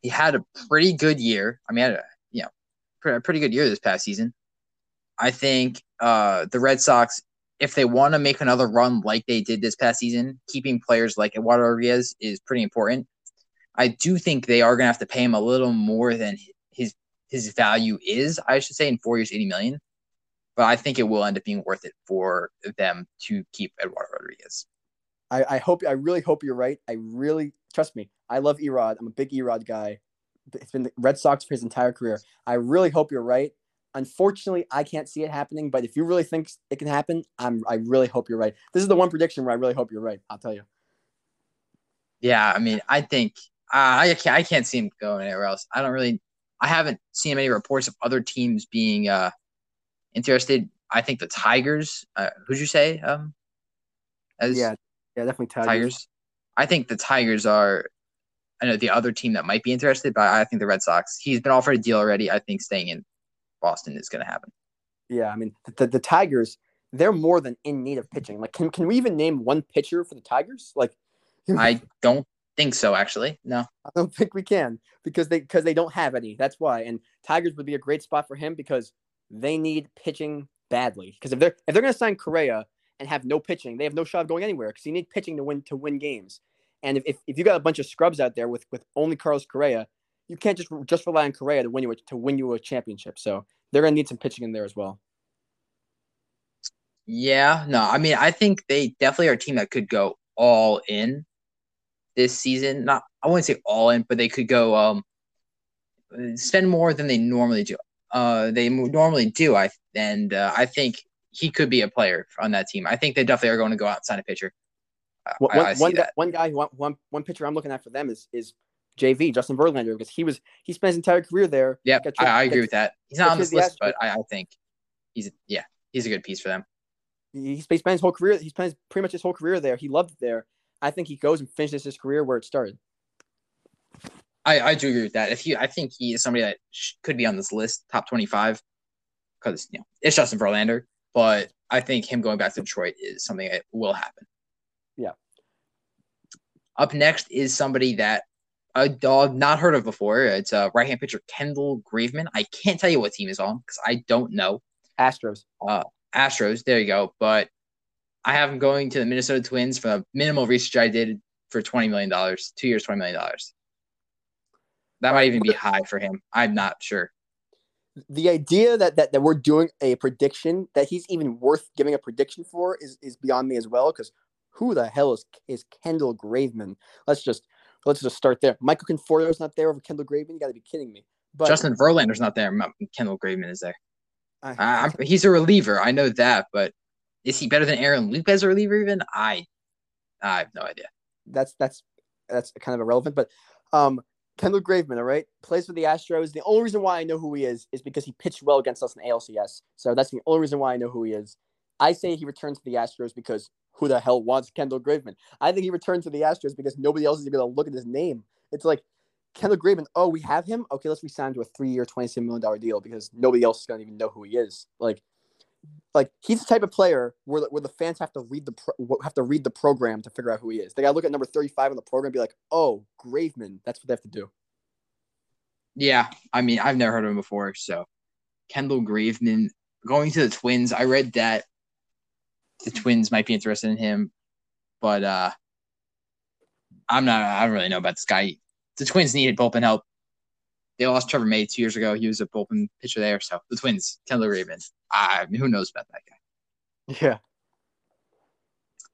[SPEAKER 1] He had a pretty good year. I mean, had a, you know, a pretty good year this past season. I think uh, the Red Sox, if they want to make another run like they did this past season, keeping players like Eduardo Rodriguez is pretty important. I do think they are going to have to pay him a little more than his his value is, I should say, in four years, 80 million. But I think it will end up being worth it for them to keep Eduardo Rodriguez.
[SPEAKER 2] I, I hope I really hope you're right. I really trust me. I love Erod. I'm a big Erod guy. It's been the Red Sox for his entire career. I really hope you're right. Unfortunately, I can't see it happening. But if you really think it can happen, I'm I really hope you're right. This is the one prediction where I really hope you're right. I'll tell you.
[SPEAKER 1] Yeah, I mean, I think uh, I can't I can't see him going anywhere else. I don't really I haven't seen any reports of other teams being uh, interested. I think the Tigers. Uh, who'd you say? Um,
[SPEAKER 2] as yeah, yeah, definitely Tigers. Tigers.
[SPEAKER 1] I think the Tigers are. I know the other team that might be interested, but I think the Red Sox. He's been offered a deal already. I think staying in Boston is going to happen.
[SPEAKER 2] Yeah, I mean the, the Tigers. They're more than in need of pitching. Like, can can we even name one pitcher for the Tigers? Like,
[SPEAKER 1] I don't think so. Actually, no.
[SPEAKER 2] I don't think we can because they because they don't have any. That's why. And Tigers would be a great spot for him because they need pitching badly. Because if they're if they're going to sign Correa and have no pitching, they have no shot of going anywhere. Because you need pitching to win to win games. And if, if, if you got a bunch of scrubs out there with with only Carlos Correa, you can't just just rely on Correa to win you a, to win you a championship. So they're gonna need some pitching in there as well.
[SPEAKER 1] Yeah, no, I mean, I think they definitely are a team that could go all in this season. Not, I wouldn't say all in, but they could go um spend more than they normally do. Uh, they normally do. I and uh, I think he could be a player on that team. I think they definitely are going to go out and sign a pitcher.
[SPEAKER 2] One, I, one, guy, one guy, one, one, one pitcher I'm looking at for them is is JV Justin Verlander because he was he spent his entire career there.
[SPEAKER 1] Yeah, I, I, agree with that. He's not on this list, but I, I think he's yeah he's a good piece for them.
[SPEAKER 2] He, he spent his whole career. He spent pretty much his whole career there. He loved it there. I think he goes and finishes his career where it started.
[SPEAKER 1] I, I do agree with that. If he, I think he is somebody that could be on this list, top twenty-five, because you know it's Justin Verlander. But I think him going back to Detroit is something that will happen.
[SPEAKER 2] Yeah.
[SPEAKER 1] Up next is somebody that a dog not heard of before. It's a right-hand pitcher Kendall Graveman. I can't tell you what team is on because I don't know.
[SPEAKER 2] Astros.
[SPEAKER 1] Uh, Astros. There you go. But I have him going to the Minnesota Twins for the minimal research I did for twenty million dollars, two years, twenty million dollars. That might even be high for him. I'm not sure.
[SPEAKER 2] The idea that, that that we're doing a prediction that he's even worth giving a prediction for is, is beyond me as well. Because who the hell is is Kendall Graveman? Let's just let's just start there. Michael Conforto's not there over Kendall Graveman. You got to be kidding me.
[SPEAKER 1] But Justin Verlander's not there. Kendall Graveman is there. I, he's a reliever. I know that, but is he better than Aaron Loup as a reliever? Even I, I have no idea.
[SPEAKER 2] That's that's that's kind of irrelevant. But um, Kendall Graveman, all right, plays for the Astros. The only reason why I know who he is is because he pitched well against us in ALCS. So that's the only reason why I know who he is. I say he returns to the Astros because who the hell wants Kendall Graveman? I think he returned to the Astros because nobody else is going to look at his name. It's like Kendall Graveman. Oh, we have him. Okay, let's resign to a three-year, twenty-seven million dollar deal because nobody else is going to even know who he is. Like like he's the type of player where the, where the fans have to read the pro, have to read the program to figure out who he is. They gotta look at number thirty five on the program and be like, oh, Graveman. That's what they have to do.
[SPEAKER 1] Yeah, I mean, I've never heard of him before. So Kendall Graveman going to the Twins. I read that the Twins might be interested in him, but uh I'm not. I don't really know about this guy. The Twins needed bullpen help. They lost Trevor May two years ago. He was a bullpen pitcher there. So the Twins, Kendall Graveman. I mean, who knows about that guy?
[SPEAKER 2] Yeah.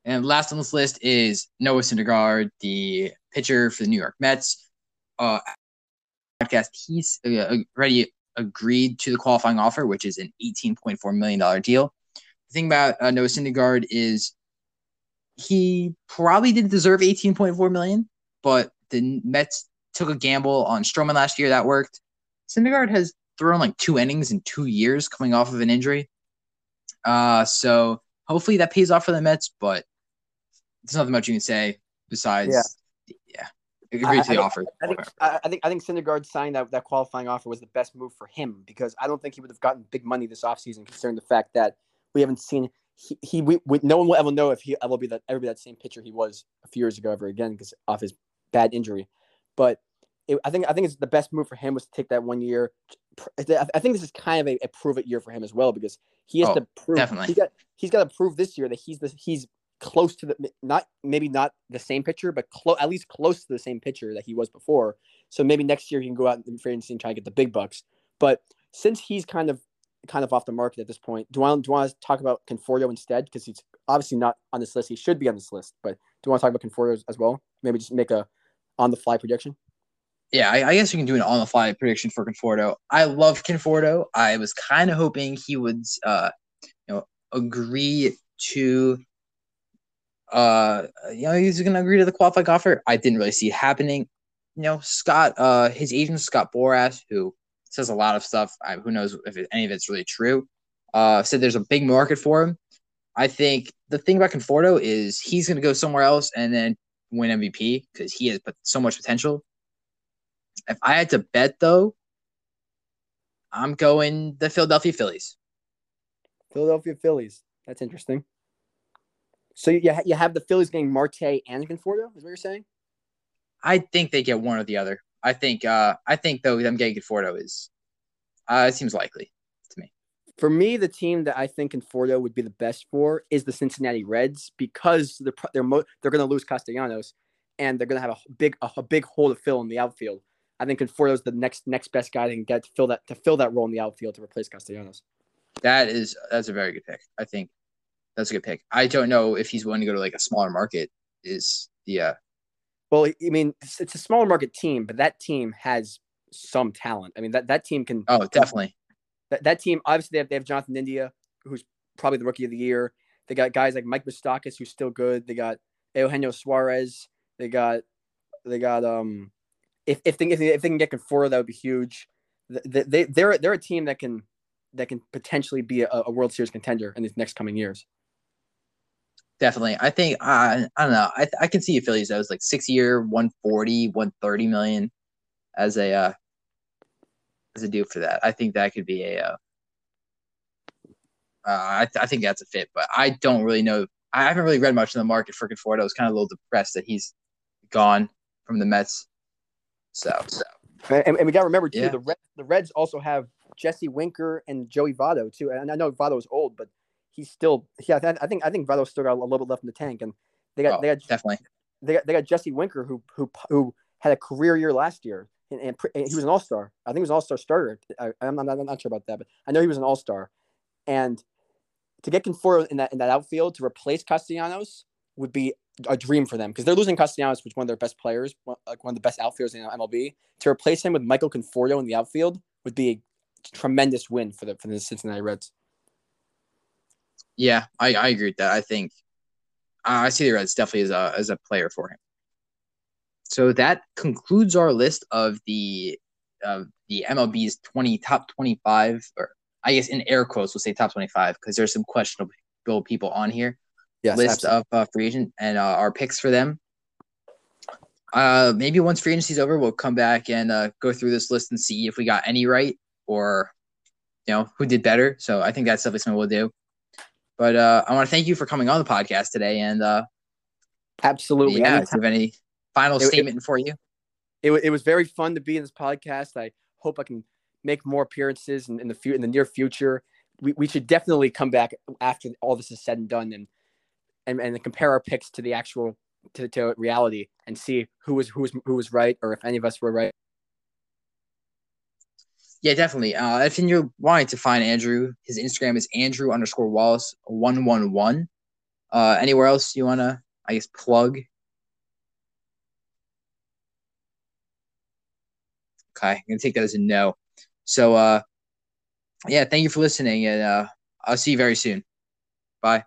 [SPEAKER 1] And last on this list is Noah Syndergaard, the pitcher for the New York Mets. Uh, podcast, he's uh, already agreed to the qualifying offer, which is an $18.4 million deal. The thing about uh, Noah Syndergaard is he probably didn't deserve 18.4 million, but the Mets took a gamble on Stroman last year. That worked. Syndergaard has thrown like two innings in two years coming off of an injury. Uh, so hopefully that pays off for the Mets, but there's nothing much you can say besides, yeah, yeah agree to the offer.
[SPEAKER 2] I think, I think I think Syndergaard signing that, that qualifying offer was the best move for him because I don't think he would have gotten big money this offseason considering the fact that we haven't seen he, he we, we, no one will ever know if he ever be that ever be that same pitcher he was a few years ago ever again because of his bad injury. But it, I think I think it's the best move for him was to take that one year. I think this is kind of a, a prove it year for him as well because he has oh, to prove
[SPEAKER 1] definitely
[SPEAKER 2] he got he's got to prove this year that he's the he's close to the not maybe not the same pitcher but close at least close to the same pitcher that he was before. So maybe next year he can go out in free agency and try and get the big bucks. But since he's kind of kind of off the market at this point, do I do you want to talk about Conforto instead because he's obviously not on this list. He should be on this list, but do you want to talk about Conforto as well? Maybe just make a on the fly prediction
[SPEAKER 1] yeah, I, I, guess we can do an on the fly prediction for Conforto. I love Conforto. I was kind of hoping he would, uh, you know, agree to, uh, you know, he's to agree to the qualified offer. I didn't really see it happening. You know, Scott, uh, his agent Scott Boras, who says a lot of stuff. I, who knows if it, any of it's really true? Uh, said there's a big market for him. I think the thing about Conforto is he's going to go somewhere else and then win MVP because he has so much potential. If I had to bet though, I'm going the Philadelphia Phillies.
[SPEAKER 2] Philadelphia Phillies. That's interesting. So you you have the Phillies getting Marte and Conforto, is what you're saying?
[SPEAKER 1] I think they get one or the other. I think uh I think though them getting Conforto is uh it seems likely to me.
[SPEAKER 2] For me, the team that I think Conforto would be the best for is the Cincinnati Reds because they're they're mo- they're going to lose Castellanos and they're going to have a big a, a big hole to fill in the outfield. I think Conforto is the next next best guy that can get to fill that to fill that role in the outfield to replace Castellanos.
[SPEAKER 1] That is that's a very good pick. I think that's a good pick. I don't know if he's willing to go to like a smaller market. Is the uh
[SPEAKER 2] Well, I mean, it's, a smaller market team, but that team has some talent. I mean, that, that team can.
[SPEAKER 1] oh definitely
[SPEAKER 2] That, that team obviously they have, they have Jonathan India, who's probably the rookie of the year. They got guys like Mike Moustakas, who's still good. They got Eugenio Suarez. They got they got um if if they if they, if they can get Conforto, that would be huge. They, they they're they're a team that can that can potentially be a, a World Series contender in these next coming years.
[SPEAKER 1] Definitely. I think uh, I don't know. I I can see a Phillies that was like six year, 140, 130 million as a uh as a deal for that. I think that could be a uh, uh I, th- I think that's a fit, but I don't really know. I haven't really read much in the market for Conforto. I was kind of a little depressed that he's gone from the Mets. So, so
[SPEAKER 2] And, and we got to remember too,
[SPEAKER 1] Yeah.
[SPEAKER 2] the Reds, the Reds also have Jesse Winker and Joey Votto too. And I know Votto is old, but he's still. Yeah, I think I think Votto's still got a little bit left in the tank. And they got
[SPEAKER 1] oh,
[SPEAKER 2] they got
[SPEAKER 1] definitely.
[SPEAKER 2] they got they got Jesse Winker who who who had a career year last year, and, and, and he was an All Star. I think he was an All Star starter. I, I'm, not, I'm not sure about that, but I know he was an All Star. And to get Conforto in that in that outfield to replace Castellanos would be a dream for them because they're losing Castellanos, which is one of their best players, one, like one of the best outfielders in MLB. To replace him with Michael Conforto in the outfield would be a tremendous win for the for the Cincinnati Reds.
[SPEAKER 1] Yeah, I, I agree with that. I think uh, I see the Reds definitely as a as a player for him. So that concludes our list of the uh, the MLB's twenty top twenty five, or I guess in air quotes we'll say top twenty five because there's some questionable people on here.
[SPEAKER 2] Yes,
[SPEAKER 1] list of uh, free agent and uh, our picks for them. Uh, maybe once free agency's over, we'll come back and uh, go through this list and see if we got any right or you know who did better. So I think that's definitely something we'll do. But uh, I want to thank you for coming on the podcast today. And uh,
[SPEAKER 2] absolutely.
[SPEAKER 1] yeah, do you have any final
[SPEAKER 2] It- it-
[SPEAKER 1] statement for you?
[SPEAKER 2] it, it was very fun to be in this podcast. I hope I can make more appearances in, in the fu- in the near future. We, we should definitely come back after all this is said and done and and, and compare our picks to the actual to, to reality and see who was who was who was right or if any of us were right.
[SPEAKER 1] Yeah, definitely. Uh, if you're wanting to find Andrew, his Instagram is Andrew underscore Wallace one one one. Uh, anywhere else you wanna, I guess, plug? Okay, I'm gonna take that as a no. So, uh, yeah, thank you for listening, and uh, I'll see you very soon. Bye.